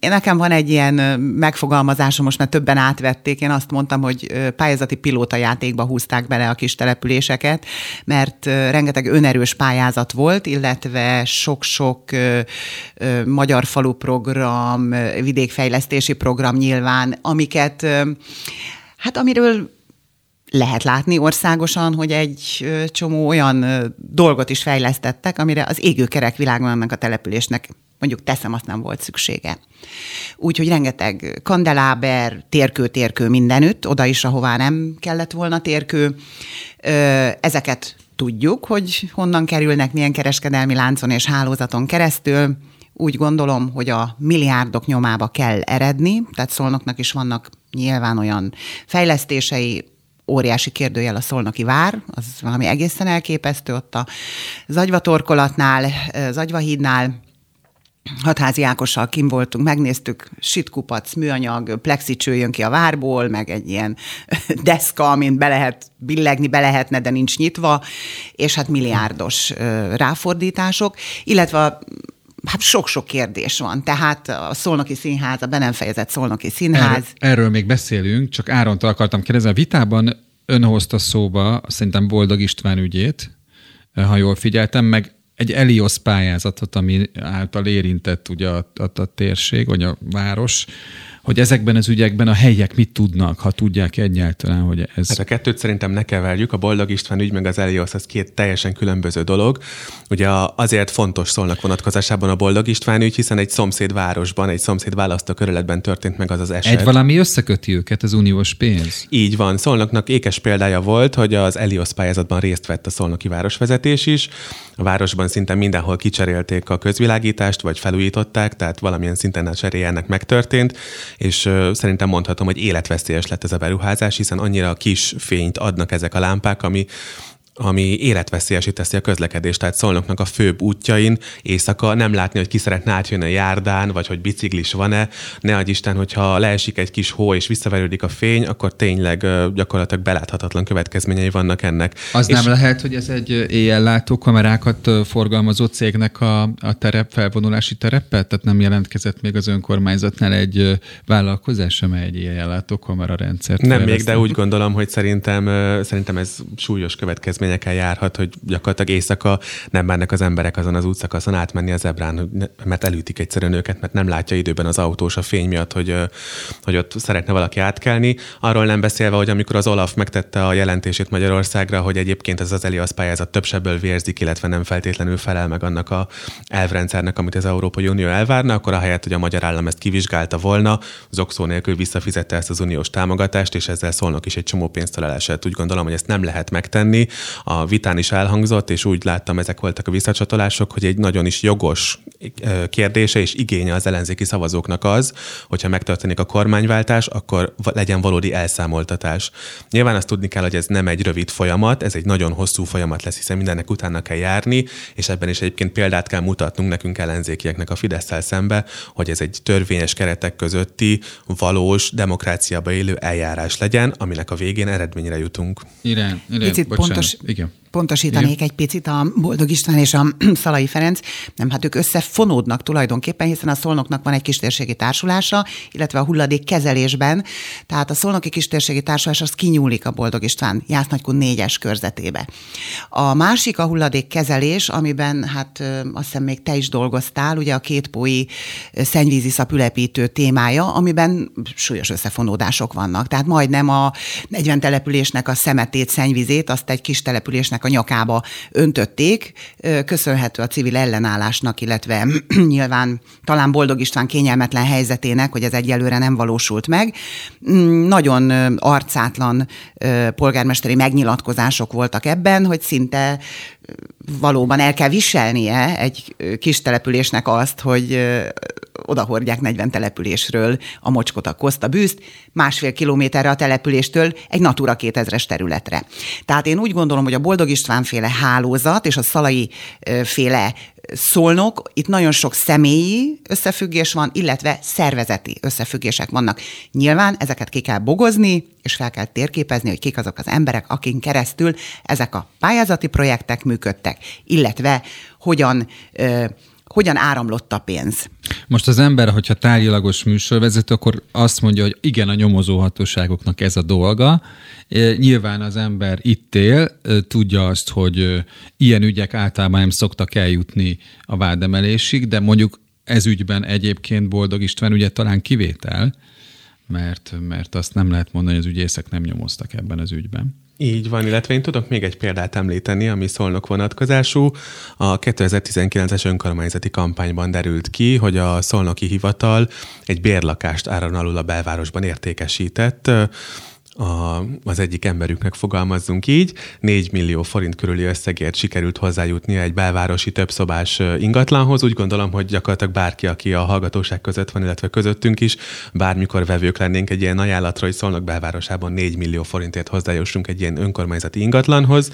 Nekem van egy ilyen megfogalmazásom, most már többen átvették, én azt mondtam, hogy pályázati pilóta játékba húzták bele a kis településeket, mert rengeteg önerős pályázat volt, illetve sok-sok magyar falu program, vidékfejlesztési program nyilván, amiket Hát amiről lehet látni országosan, hogy egy csomó olyan dolgot is fejlesztettek, amire az égőkerek világon annak a településnek mondjuk teszem, azt nem volt szüksége. Úgyhogy rengeteg kandeláber, térkő, térkő mindenütt, oda is, ahová nem kellett volna térkő. Ezeket tudjuk, hogy honnan kerülnek, milyen kereskedelmi láncon és hálózaton keresztül. Úgy gondolom, hogy a milliárdok nyomába kell eredni, tehát szolnoknak is vannak nyilván olyan fejlesztései, óriási kérdőjel a Szolnoki vár, az valami egészen elképesztő ott a Zagyvatorkolatnál, Zagyvahídnál, Hatházi Ákossal kim voltunk, megnéztük, sitkupac, műanyag, plexicső jön ki a várból, meg egy ilyen [laughs] deszka, amin be lehet billegni, be lehetne, de nincs nyitva, és hát milliárdos ráfordítások, illetve hát sok-sok kérdés van. Tehát a Szolnoki Színház, a be nem fejezett Szolnoki Színház. Erről, erről még beszélünk, csak Árontól akartam kérdezni. A vitában ön hozta szóba szerintem Boldog István ügyét, ha jól figyeltem, meg egy Elios pályázatot, ami által érintett ugye a, a, a térség, vagy a város hogy ezekben az ügyekben a helyiek mit tudnak, ha tudják egyáltalán, hogy ez... Hát a kettőt szerintem ne keverjük, a Boldog István ügy meg az Elios, az két teljesen különböző dolog. Ugye azért fontos szólnak vonatkozásában a Boldog István ügy, hiszen egy szomszéd városban, egy szomszéd választókerületben történt meg az az eset. Egy valami összeköti őket, az uniós pénz. Így van. Szolnoknak ékes példája volt, hogy az Elios pályázatban részt vett a szolnoki városvezetés is. A városban szinte mindenhol kicserélték a közvilágítást, vagy felújították, tehát valamilyen szinten a cseréje ennek megtörtént, és szerintem mondhatom, hogy életveszélyes lett ez a beruházás, hiszen annyira kis fényt adnak ezek a lámpák, ami ami életveszélyesé teszi a közlekedést. Tehát Szolnoknak a főbb útjain éjszaka nem látni, hogy ki szeretne átjönni a járdán, vagy hogy biciklis van-e. Ne adj Isten, hogyha leesik egy kis hó és visszaverődik a fény, akkor tényleg gyakorlatilag beláthatatlan következményei vannak ennek. Az és nem lehet, hogy ez egy éjjellátó kamerákat forgalmazó cégnek a, a terep, felvonulási terepet? Tehát nem jelentkezett még az önkormányzatnál egy vállalkozás, amely egy éjjellátó kamerarendszert Nem még, de úgy gondolom, hogy szerintem, szerintem ez súlyos következményekkel járhat, hogy gyakorlatilag éjszaka nem bánnak az emberek azon az útszakaszon átmenni az ebrán, mert elütik egyszerűen őket, mert nem látja időben az autós a fény miatt, hogy, hogy ott szeretne valaki átkelni. Arról nem beszélve, hogy amikor az Olaf megtette a jelentését Magyarországra, hogy egyébként ez az Elias pályázat több sebből vérzik, illetve nem feltétlenül felel meg annak a elvrendszernek, amit az Európai Unió elvárna, akkor ahelyett, hogy a magyar állam ezt kivizsgálta volna, zokszó nélkül visszafizette ezt az uniós támogatást, és ezzel szólnak is egy csomó pénzt elesett. Úgy gondolom, hogy ezt nem lehet megtenni. A vitán is elhangzott, és úgy láttam, ezek voltak a visszacsatolások, hogy egy nagyon is jogos kérdése és igénye az ellenzéki szavazóknak az, hogyha megtörténik a kormányváltás, akkor legyen valódi elszámoltatás. Nyilván azt tudni kell, hogy ez nem egy rövid folyamat, ez egy nagyon hosszú folyamat lesz, hiszen mindennek utána kell járni, és ebben is egyébként példát kell mutatnunk nekünk ellenzékieknek a fidesz szembe, hogy ez egy törvényes keretek közötti, valós, demokráciába élő eljárás legyen, aminek a végén eredményre jutunk. Irán, Irán Picit bocsánat. pontos, Igen pontosítanék Igen. egy picit a Boldog István és a [clears throat] Szalai Ferenc. Nem, hát ők összefonódnak tulajdonképpen, hiszen a Szolnoknak van egy kistérségi társulása, illetve a hulladék kezelésben. Tehát a Szolnoki kistérségi társulás az kinyúlik a Boldog István Jásznagykun négyes körzetébe. A másik a hulladék kezelés, amiben hát azt hiszem még te is dolgoztál, ugye a kétpói szennyvízi szapülepítő témája, amiben súlyos összefonódások vannak. Tehát majdnem a 40 településnek a szemetét, szennyvizét, azt egy kis településnek a nyakába öntötték, köszönhető a civil ellenállásnak, illetve [clears throat] nyilván talán Boldog István kényelmetlen helyzetének, hogy ez egyelőre nem valósult meg. Mm, nagyon arcátlan polgármesteri megnyilatkozások voltak ebben, hogy szinte valóban el kell viselnie egy kis településnek azt, hogy odahordják 40 településről a mocskot, a koszt, a bűzt, másfél kilométerre a településtől egy Natura 2000-es területre. Tehát én úgy gondolom, hogy a Boldog István féle hálózat és a Szalai féle szolnok, itt nagyon sok személyi összefüggés van, illetve szervezeti összefüggések vannak. Nyilván ezeket ki kell bogozni, és fel kell térképezni, hogy kik azok az emberek, akin keresztül ezek a pályázati projektek működtek, illetve hogyan hogyan áramlott a pénz. Most az ember, hogyha tárgyalagos műsorvezető, akkor azt mondja, hogy igen, a nyomozó hatóságoknak ez a dolga. Nyilván az ember itt él, tudja azt, hogy ilyen ügyek általában nem szoktak eljutni a vádemelésig, de mondjuk ez ügyben egyébként Boldog István ugye talán kivétel, mert, mert azt nem lehet mondani, hogy az ügyészek nem nyomoztak ebben az ügyben. Így van, illetve én tudok még egy példát említeni, ami szolnok vonatkozású. A 2019-es önkormányzati kampányban derült ki, hogy a szolnoki hivatal egy bérlakást áron alul a belvárosban értékesített a, az egyik emberüknek fogalmazzunk így, 4 millió forint körüli összegért sikerült hozzájutnia egy belvárosi többszobás ingatlanhoz. Úgy gondolom, hogy gyakorlatilag bárki, aki a hallgatóság között van, illetve közöttünk is, bármikor vevők lennénk egy ilyen ajánlatra, hogy szólnak belvárosában 4 millió forintért hozzájussunk egy ilyen önkormányzati ingatlanhoz,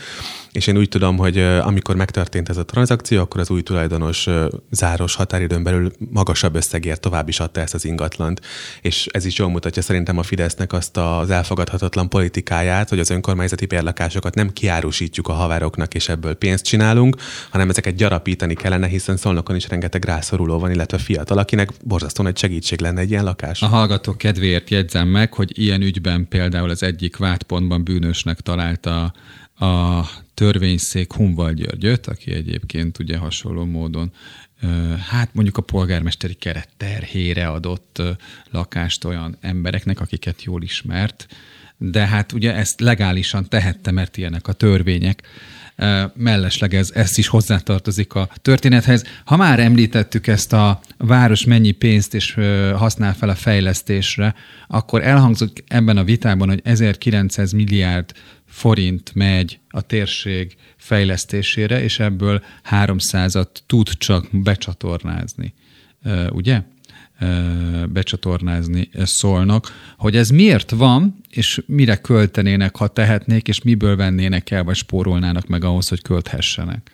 és én úgy tudom, hogy amikor megtörtént ez a tranzakció, akkor az új tulajdonos záros határidőn belül magasabb összegért tovább is adta ezt az ingatlant. És ez is jól mutatja szerintem a Fidesznek azt az elfogadhatatlan politikáját, hogy az önkormányzati bérlakásokat nem kiárusítjuk a haveroknak, és ebből pénzt csinálunk, hanem ezeket gyarapítani kellene, hiszen szolnokon is rengeteg rászoruló van, illetve fiatal, akinek borzasztó nagy segítség lenne egy ilyen lakás. A hallgatók kedvéért jegyzem meg, hogy ilyen ügyben például az egyik vádpontban bűnösnek találta a törvényszék Hunval Györgyöt, aki egyébként ugye hasonló módon hát mondjuk a polgármesteri keret terhére adott lakást olyan embereknek, akiket jól ismert, de hát ugye ezt legálisan tehette, mert ilyenek a törvények. Mellesleg ez, ez is hozzátartozik a történethez. Ha már említettük ezt a város mennyi pénzt és használ fel a fejlesztésre, akkor elhangzott ebben a vitában, hogy 1900 milliárd forint megy a térség fejlesztésére, és ebből 300-at tud csak becsatornázni. Ugye? Becsatornázni szólnak, hogy ez miért van, és mire költenének, ha tehetnék, és miből vennének el, vagy spórolnának meg ahhoz, hogy költhessenek.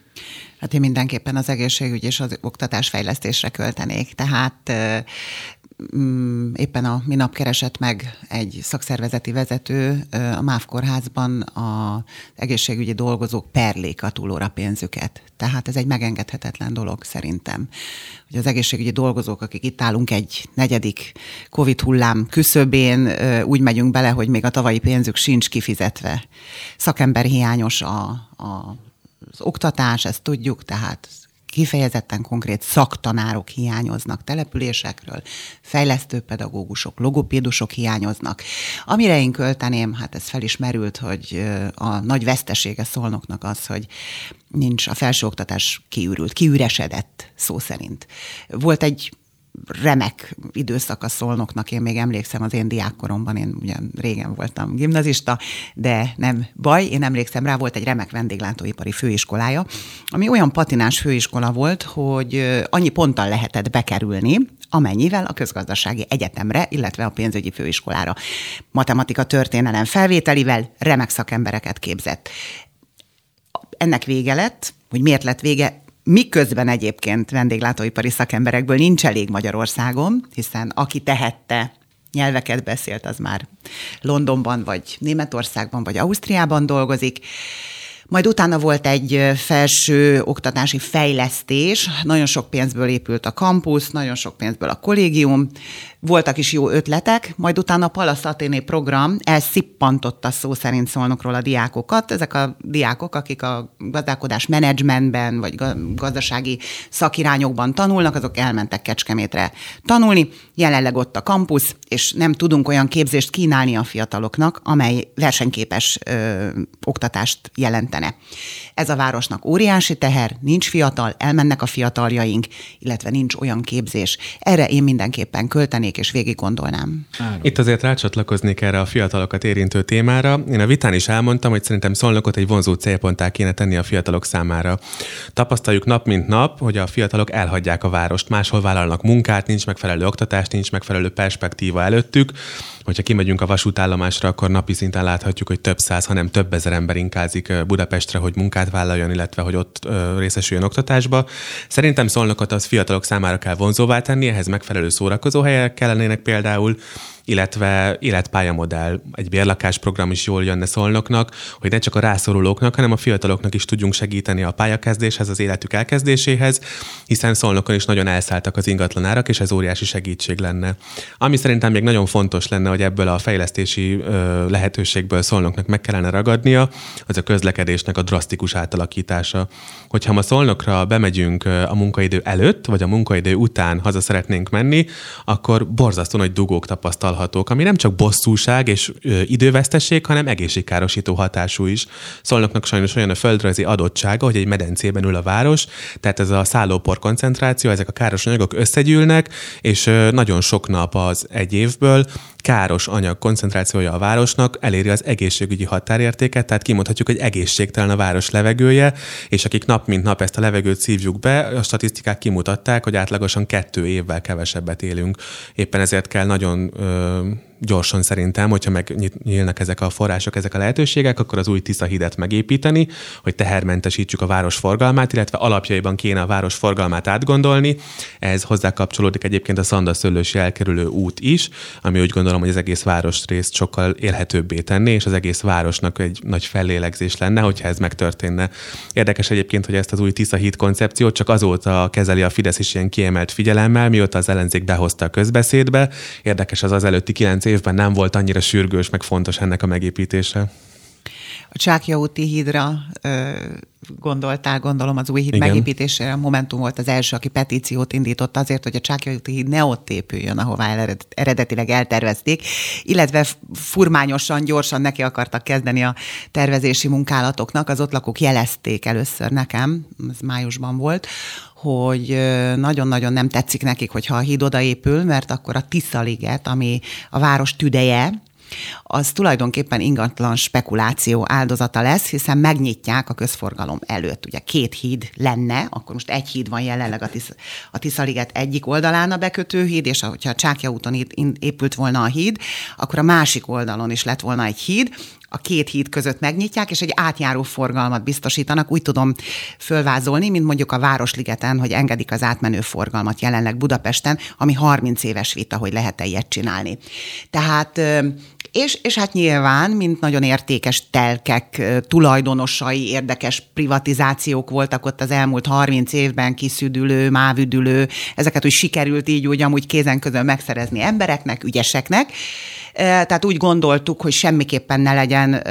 Hát én mindenképpen az egészségügy és az oktatás fejlesztésre költenék. Tehát éppen a minap keresett meg egy szakszervezeti vezető a MÁV kórházban az egészségügyi dolgozók perlék a túlóra pénzüket. Tehát ez egy megengedhetetlen dolog szerintem, hogy az egészségügyi dolgozók, akik itt állunk egy negyedik Covid hullám küszöbén, úgy megyünk bele, hogy még a tavalyi pénzük sincs kifizetve. Szakember hiányos a, a az oktatás, ezt tudjuk, tehát kifejezetten konkrét szaktanárok hiányoznak településekről, fejlesztő pedagógusok, logopédusok hiányoznak. Amire én költeném, hát ez felismerült, hogy a nagy vesztesége szolnoknak az, hogy nincs a felsőoktatás kiürült, kiüresedett szó szerint. Volt egy remek időszaka szolnoknak, én még emlékszem az én diákkoromban, én ugyan régen voltam gimnazista, de nem baj, én emlékszem rá, volt egy remek vendéglátóipari főiskolája, ami olyan patinás főiskola volt, hogy annyi ponttal lehetett bekerülni, amennyivel a közgazdasági egyetemre, illetve a pénzügyi főiskolára. Matematika történelem felvételivel remek szakembereket képzett. Ennek vége lett, hogy miért lett vége, Miközben egyébként vendéglátóipari szakemberekből nincs elég Magyarországon, hiszen aki tehette, nyelveket beszélt, az már Londonban, vagy Németországban, vagy Ausztriában dolgozik. Majd utána volt egy felső oktatási fejlesztés, nagyon sok pénzből épült a kampusz, nagyon sok pénzből a kollégium, voltak is jó ötletek, majd utána a Palasz Athéné program elszippantotta szó szerint szólnokról a diákokat. Ezek a diákok, akik a gazdálkodás menedzsmentben vagy gazdasági szakirányokban tanulnak, azok elmentek Kecskemétre tanulni. Jelenleg ott a kampusz, és nem tudunk olyan képzést kínálni a fiataloknak, amely versenyképes ö, oktatást jelentene. Ez a városnak óriási teher, nincs fiatal, elmennek a fiataljaink, illetve nincs olyan képzés. Erre én mindenképpen költenék és végig gondolnám. Itt azért rácsatlakoznék erre a fiatalokat érintő témára. Én a vitán is elmondtam, hogy szerintem Szolnokot egy vonzó célponttá kéne tenni a fiatalok számára. Tapasztaljuk nap mint nap, hogy a fiatalok elhagyják a várost, máshol vállalnak munkát, nincs megfelelő oktatás, nincs megfelelő perspektíva előttük. Hogyha kimegyünk a vasútállomásra, akkor napi szinten láthatjuk, hogy több száz, hanem több ezer ember inkázik Budapestre, hogy munkát vállaljon, illetve hogy ott részesüljön oktatásba. Szerintem Szolnokot az fiatalok számára kell vonzóvá tenni, ehhez megfelelő szórakozóhelyek kellenének például, illetve életpályamodell, egy bérlakásprogram is jól jönne szolnoknak, hogy ne csak a rászorulóknak, hanem a fiataloknak is tudjunk segíteni a pályakezdéshez, az életük elkezdéséhez, hiszen szolnokon is nagyon elszálltak az ingatlanárak, és ez óriási segítség lenne. Ami szerintem még nagyon fontos lenne, hogy ebből a fejlesztési lehetőségből szolnoknak meg kellene ragadnia, az a közlekedésnek a drasztikus átalakítása. Hogyha ma szolnokra bemegyünk a munkaidő előtt, vagy a munkaidő után haza szeretnénk menni, akkor borzasztó nagy dugók tapasztal tapasztalhatók, ami nem csak bosszúság és ö, idővesztesség, hanem egészségkárosító hatású is. Szolnoknak sajnos olyan a földrajzi adottsága, hogy egy medencében ül a város, tehát ez a szállópor koncentráció, ezek a káros anyagok összegyűlnek, és nagyon sok nap az egy évből káros anyag koncentrációja a városnak eléri az egészségügyi határértéket, tehát kimondhatjuk, hogy egészségtelen a város levegője, és akik nap mint nap ezt a levegőt szívjuk be, a statisztikák kimutatták, hogy átlagosan kettő évvel kevesebbet élünk. Éppen ezért kell nagyon ö, gyorsan szerintem, hogyha megnyílnak ezek a források, ezek a lehetőségek, akkor az új Tisza hidet megépíteni, hogy tehermentesítsük a város forgalmát, illetve alapjaiban kéne a város forgalmát átgondolni. Ez hozzá kapcsolódik egyébként a Szanda Szöllősi elkerülő út is, ami úgy gondolom, hogy az egész részt sokkal élhetőbbé tenni, és az egész városnak egy nagy fellélegzés lenne, hogyha ez megtörténne. Érdekes egyébként, hogy ezt az új Tisza híd koncepciót csak azóta kezeli a Fidesz is ilyen kiemelt figyelemmel, mióta az ellenzék behozta a közbeszédbe. Érdekes az az előtti kilenc évben nem volt annyira sürgős, meg fontos ennek a megépítése. A Csákja úti hídra gondoltál, gondolom az új híd Igen. megépítésére. A Momentum volt az első, aki petíciót indított azért, hogy a Csákja úti híd ne ott épüljön, ahová eredetileg eltervezték, illetve furmányosan, gyorsan neki akartak kezdeni a tervezési munkálatoknak. Az ott lakók jelezték először nekem, ez májusban volt, hogy nagyon-nagyon nem tetszik nekik, hogyha a híd odaépül, mert akkor a Tisza liget, ami a város tüdeje, az tulajdonképpen ingatlan spekuláció áldozata lesz, hiszen megnyitják a közforgalom előtt. Ugye két híd lenne, akkor most egy híd van jelenleg a, Tisz, a Tiszaliget egyik oldalán a bekötőhíd, és hogyha a Csákja úton épült volna a híd, akkor a másik oldalon is lett volna egy híd, a két híd között megnyitják, és egy átjáró forgalmat biztosítanak. Úgy tudom fölvázolni, mint mondjuk a Városligeten, hogy engedik az átmenő forgalmat jelenleg Budapesten, ami 30 éves vita, hogy lehet-e ilyet csinálni. Tehát és, és hát nyilván, mint nagyon értékes telkek tulajdonosai, érdekes privatizációk voltak ott az elmúlt 30 évben, kiszüdülő, mávüdülő, ezeket úgy sikerült így úgy amúgy kézen közön megszerezni embereknek, ügyeseknek, tehát úgy gondoltuk, hogy semmiképpen ne legyen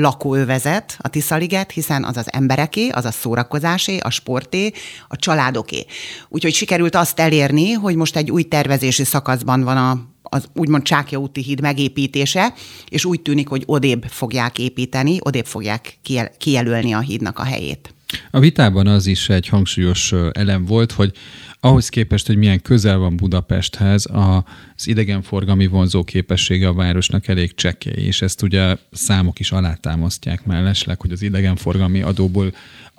lakóövezet a Tiszaliget, hiszen az az embereké, az a szórakozásé, a sporté, a családoké. Úgyhogy sikerült azt elérni, hogy most egy új tervezési szakaszban van a az úgymond Csákja úti híd megépítése, és úgy tűnik, hogy odébb fogják építeni, odébb fogják kijelölni a hídnak a helyét. A vitában az is egy hangsúlyos elem volt, hogy ahhoz képest, hogy milyen közel van Budapesthez, az idegenforgalmi vonzó képessége a városnak elég csekély, és ezt ugye számok is alátámasztják mellesleg, hogy az idegenforgalmi adóból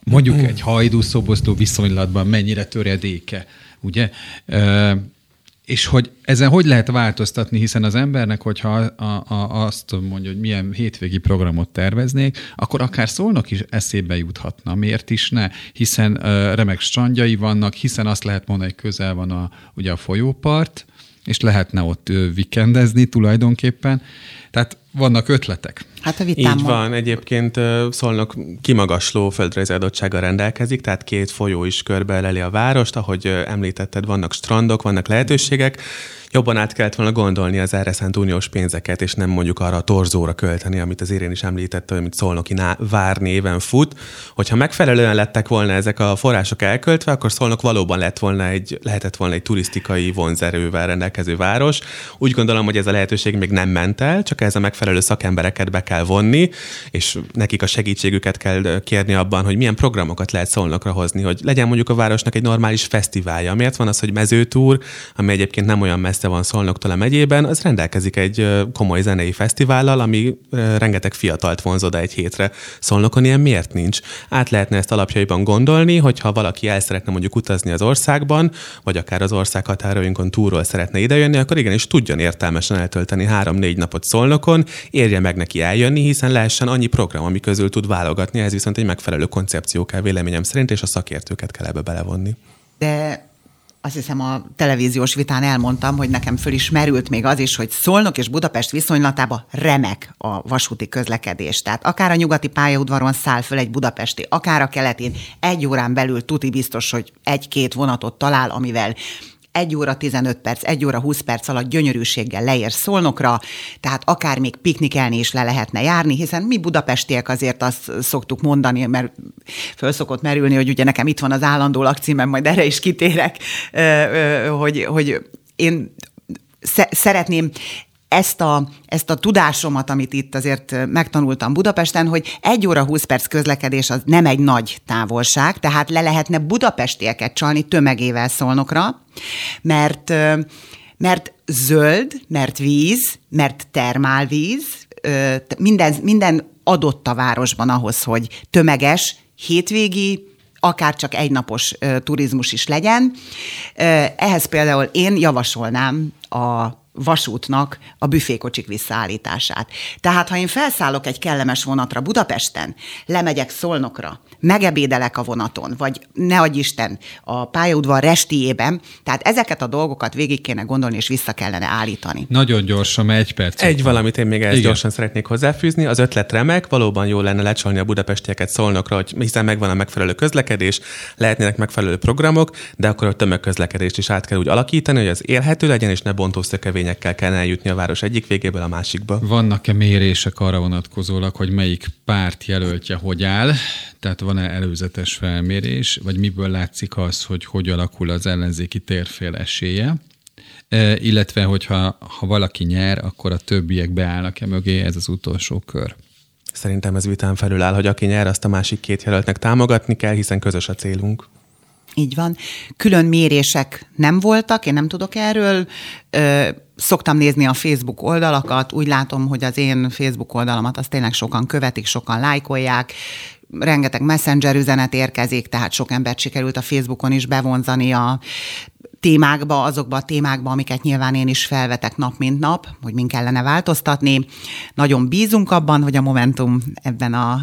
mondjuk egy hajdú-szobosztó viszonylatban mennyire töredéke, ugye? És hogy ezen hogy lehet változtatni, hiszen az embernek, hogyha a, a, azt mondja, hogy milyen hétvégi programot terveznék, akkor akár szólnak is eszébe juthatna. Miért is ne? Hiszen uh, remek strandjai vannak, hiszen azt lehet mondani, hogy közel van a, ugye a folyópart, és lehetne ott vikendezni tulajdonképpen. Tehát vannak ötletek. Hát a vitám Így van, egyébként Szolnok kimagasló földrajzi adottsággal rendelkezik, tehát két folyó is körbeeleli a várost, ahogy említetted, vannak strandok, vannak lehetőségek, jobban át kellett volna gondolni az erre szánt uniós pénzeket, és nem mondjuk arra a torzóra költeni, amit az Irén is említette, amit Szolnoki vár néven fut. Hogyha megfelelően lettek volna ezek a források elköltve, akkor Szolnok valóban lett volna egy, lehetett volna egy turisztikai vonzerővel rendelkező város. Úgy gondolom, hogy ez a lehetőség még nem ment el, csak ez a megfelelő szakembereket be kell vonni, és nekik a segítségüket kell kérni abban, hogy milyen programokat lehet Szolnokra hozni, hogy legyen mondjuk a városnak egy normális fesztiválja. Miért van az, hogy mezőtúr, ami egyébként nem olyan messze van Szolnoktól a megyében, az rendelkezik egy komoly zenei fesztivállal, ami rengeteg fiatalt vonz oda egy hétre. Szolnokon ilyen miért nincs? Át lehetne ezt alapjaiban gondolni, hogyha valaki el szeretne mondjuk utazni az országban, vagy akár az ország határainkon túlról szeretne idejönni, akkor igenis tudjon értelmesen eltölteni három-négy napot Szolnokon, érje meg neki eljönni, hiszen lehessen annyi program, ami közül tud válogatni, ez viszont egy megfelelő koncepció kell véleményem szerint, és a szakértőket kell ebbe belevonni. De azt hiszem a televíziós vitán elmondtam, hogy nekem föl is még az is, hogy Szolnok és Budapest viszonylatában remek a vasúti közlekedés. Tehát akár a nyugati pályaudvaron száll föl egy budapesti, akár a keletén, egy órán belül tuti biztos, hogy egy-két vonatot talál, amivel 1 óra 15 perc, 1 óra 20 perc alatt gyönyörűséggel leér Szolnokra, tehát akár még piknikelni is le lehetne járni, hiszen mi budapestiek azért azt szoktuk mondani, mert föl szokott merülni, hogy ugye nekem itt van az állandó lakcímem, majd erre is kitérek, hogy, hogy én szeretném ezt a, ezt a tudásomat, amit itt azért megtanultam Budapesten, hogy egy óra 20 perc közlekedés az nem egy nagy távolság, tehát le lehetne budapestieket csalni tömegével szolnokra, mert, mert zöld, mert víz, mert termálvíz, minden, minden adott a városban ahhoz, hogy tömeges, hétvégi, akár csak egynapos turizmus is legyen. Ehhez például én javasolnám a vasútnak a büfékocsik visszaállítását. Tehát, ha én felszállok egy kellemes vonatra Budapesten, lemegyek Szolnokra, megebédelek a vonaton, vagy ne adj Isten, a pályaudvar restiében, tehát ezeket a dolgokat végig kéne gondolni, és vissza kellene állítani. Nagyon gyorsan, egy perc. Egy valamit én még ezt gyorsan szeretnék hozzáfűzni. Az ötlet remek, valóban jó lenne lecsalni a budapestieket Szolnokra, hogy hiszen megvan a megfelelő közlekedés, lehetnének megfelelő programok, de akkor a tömegközlekedést is át kell úgy alakítani, hogy az élhető legyen, és ne bontószökevényekkel kell eljutni a város egyik végéből a másikba. Vannak-e mérések arra vonatkozólag, hogy melyik párt jelöltje hogy áll? Tehát van-e előzetes felmérés, vagy miből látszik az, hogy hogy alakul az ellenzéki térfél esélye? E, illetve, hogyha ha valaki nyer, akkor a többiek beállnak-e mögé, ez az utolsó kör. Szerintem ez vitán felül áll, hogy aki nyer, azt a másik két jelöltnek támogatni kell, hiszen közös a célunk. Így van. Külön mérések nem voltak, én nem tudok erről. Szoktam nézni a Facebook oldalakat, úgy látom, hogy az én Facebook oldalamat azt tényleg sokan követik, sokan lájkolják, rengeteg messenger üzenet érkezik, tehát sok embert sikerült a Facebookon is bevonzani a témákba, azokba a témákba, amiket nyilván én is felvetek nap mint nap, hogy min kellene változtatni. Nagyon bízunk abban, hogy a Momentum ebben a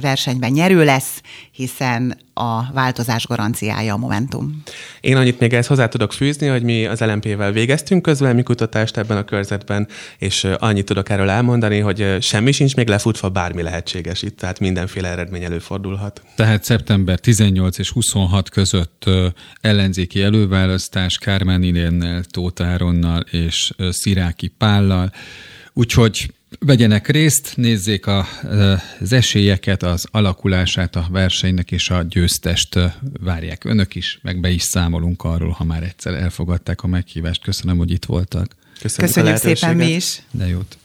versenyben nyerő lesz, hiszen a változás garanciája a Momentum. Én annyit még ezt hozzá tudok fűzni, hogy mi az LMP-vel végeztünk közvelmi kutatást ebben a körzetben, és annyit tudok erről elmondani, hogy semmi sincs még lefutva, bármi lehetséges itt, tehát mindenféle eredmény előfordulhat. Tehát szeptember 18 és 26 között ellenzéki előválasztás Kármán Irénnel, Tóth Áronnal és Sziráki Pállal, úgyhogy Vegyenek részt, nézzék a, az esélyeket, az alakulását a versenynek, és a győztest várják önök is, meg be is számolunk arról, ha már egyszer elfogadták a meghívást. Köszönöm, hogy itt voltak. Köszönjük, Köszönjük szépen mi is. De jót.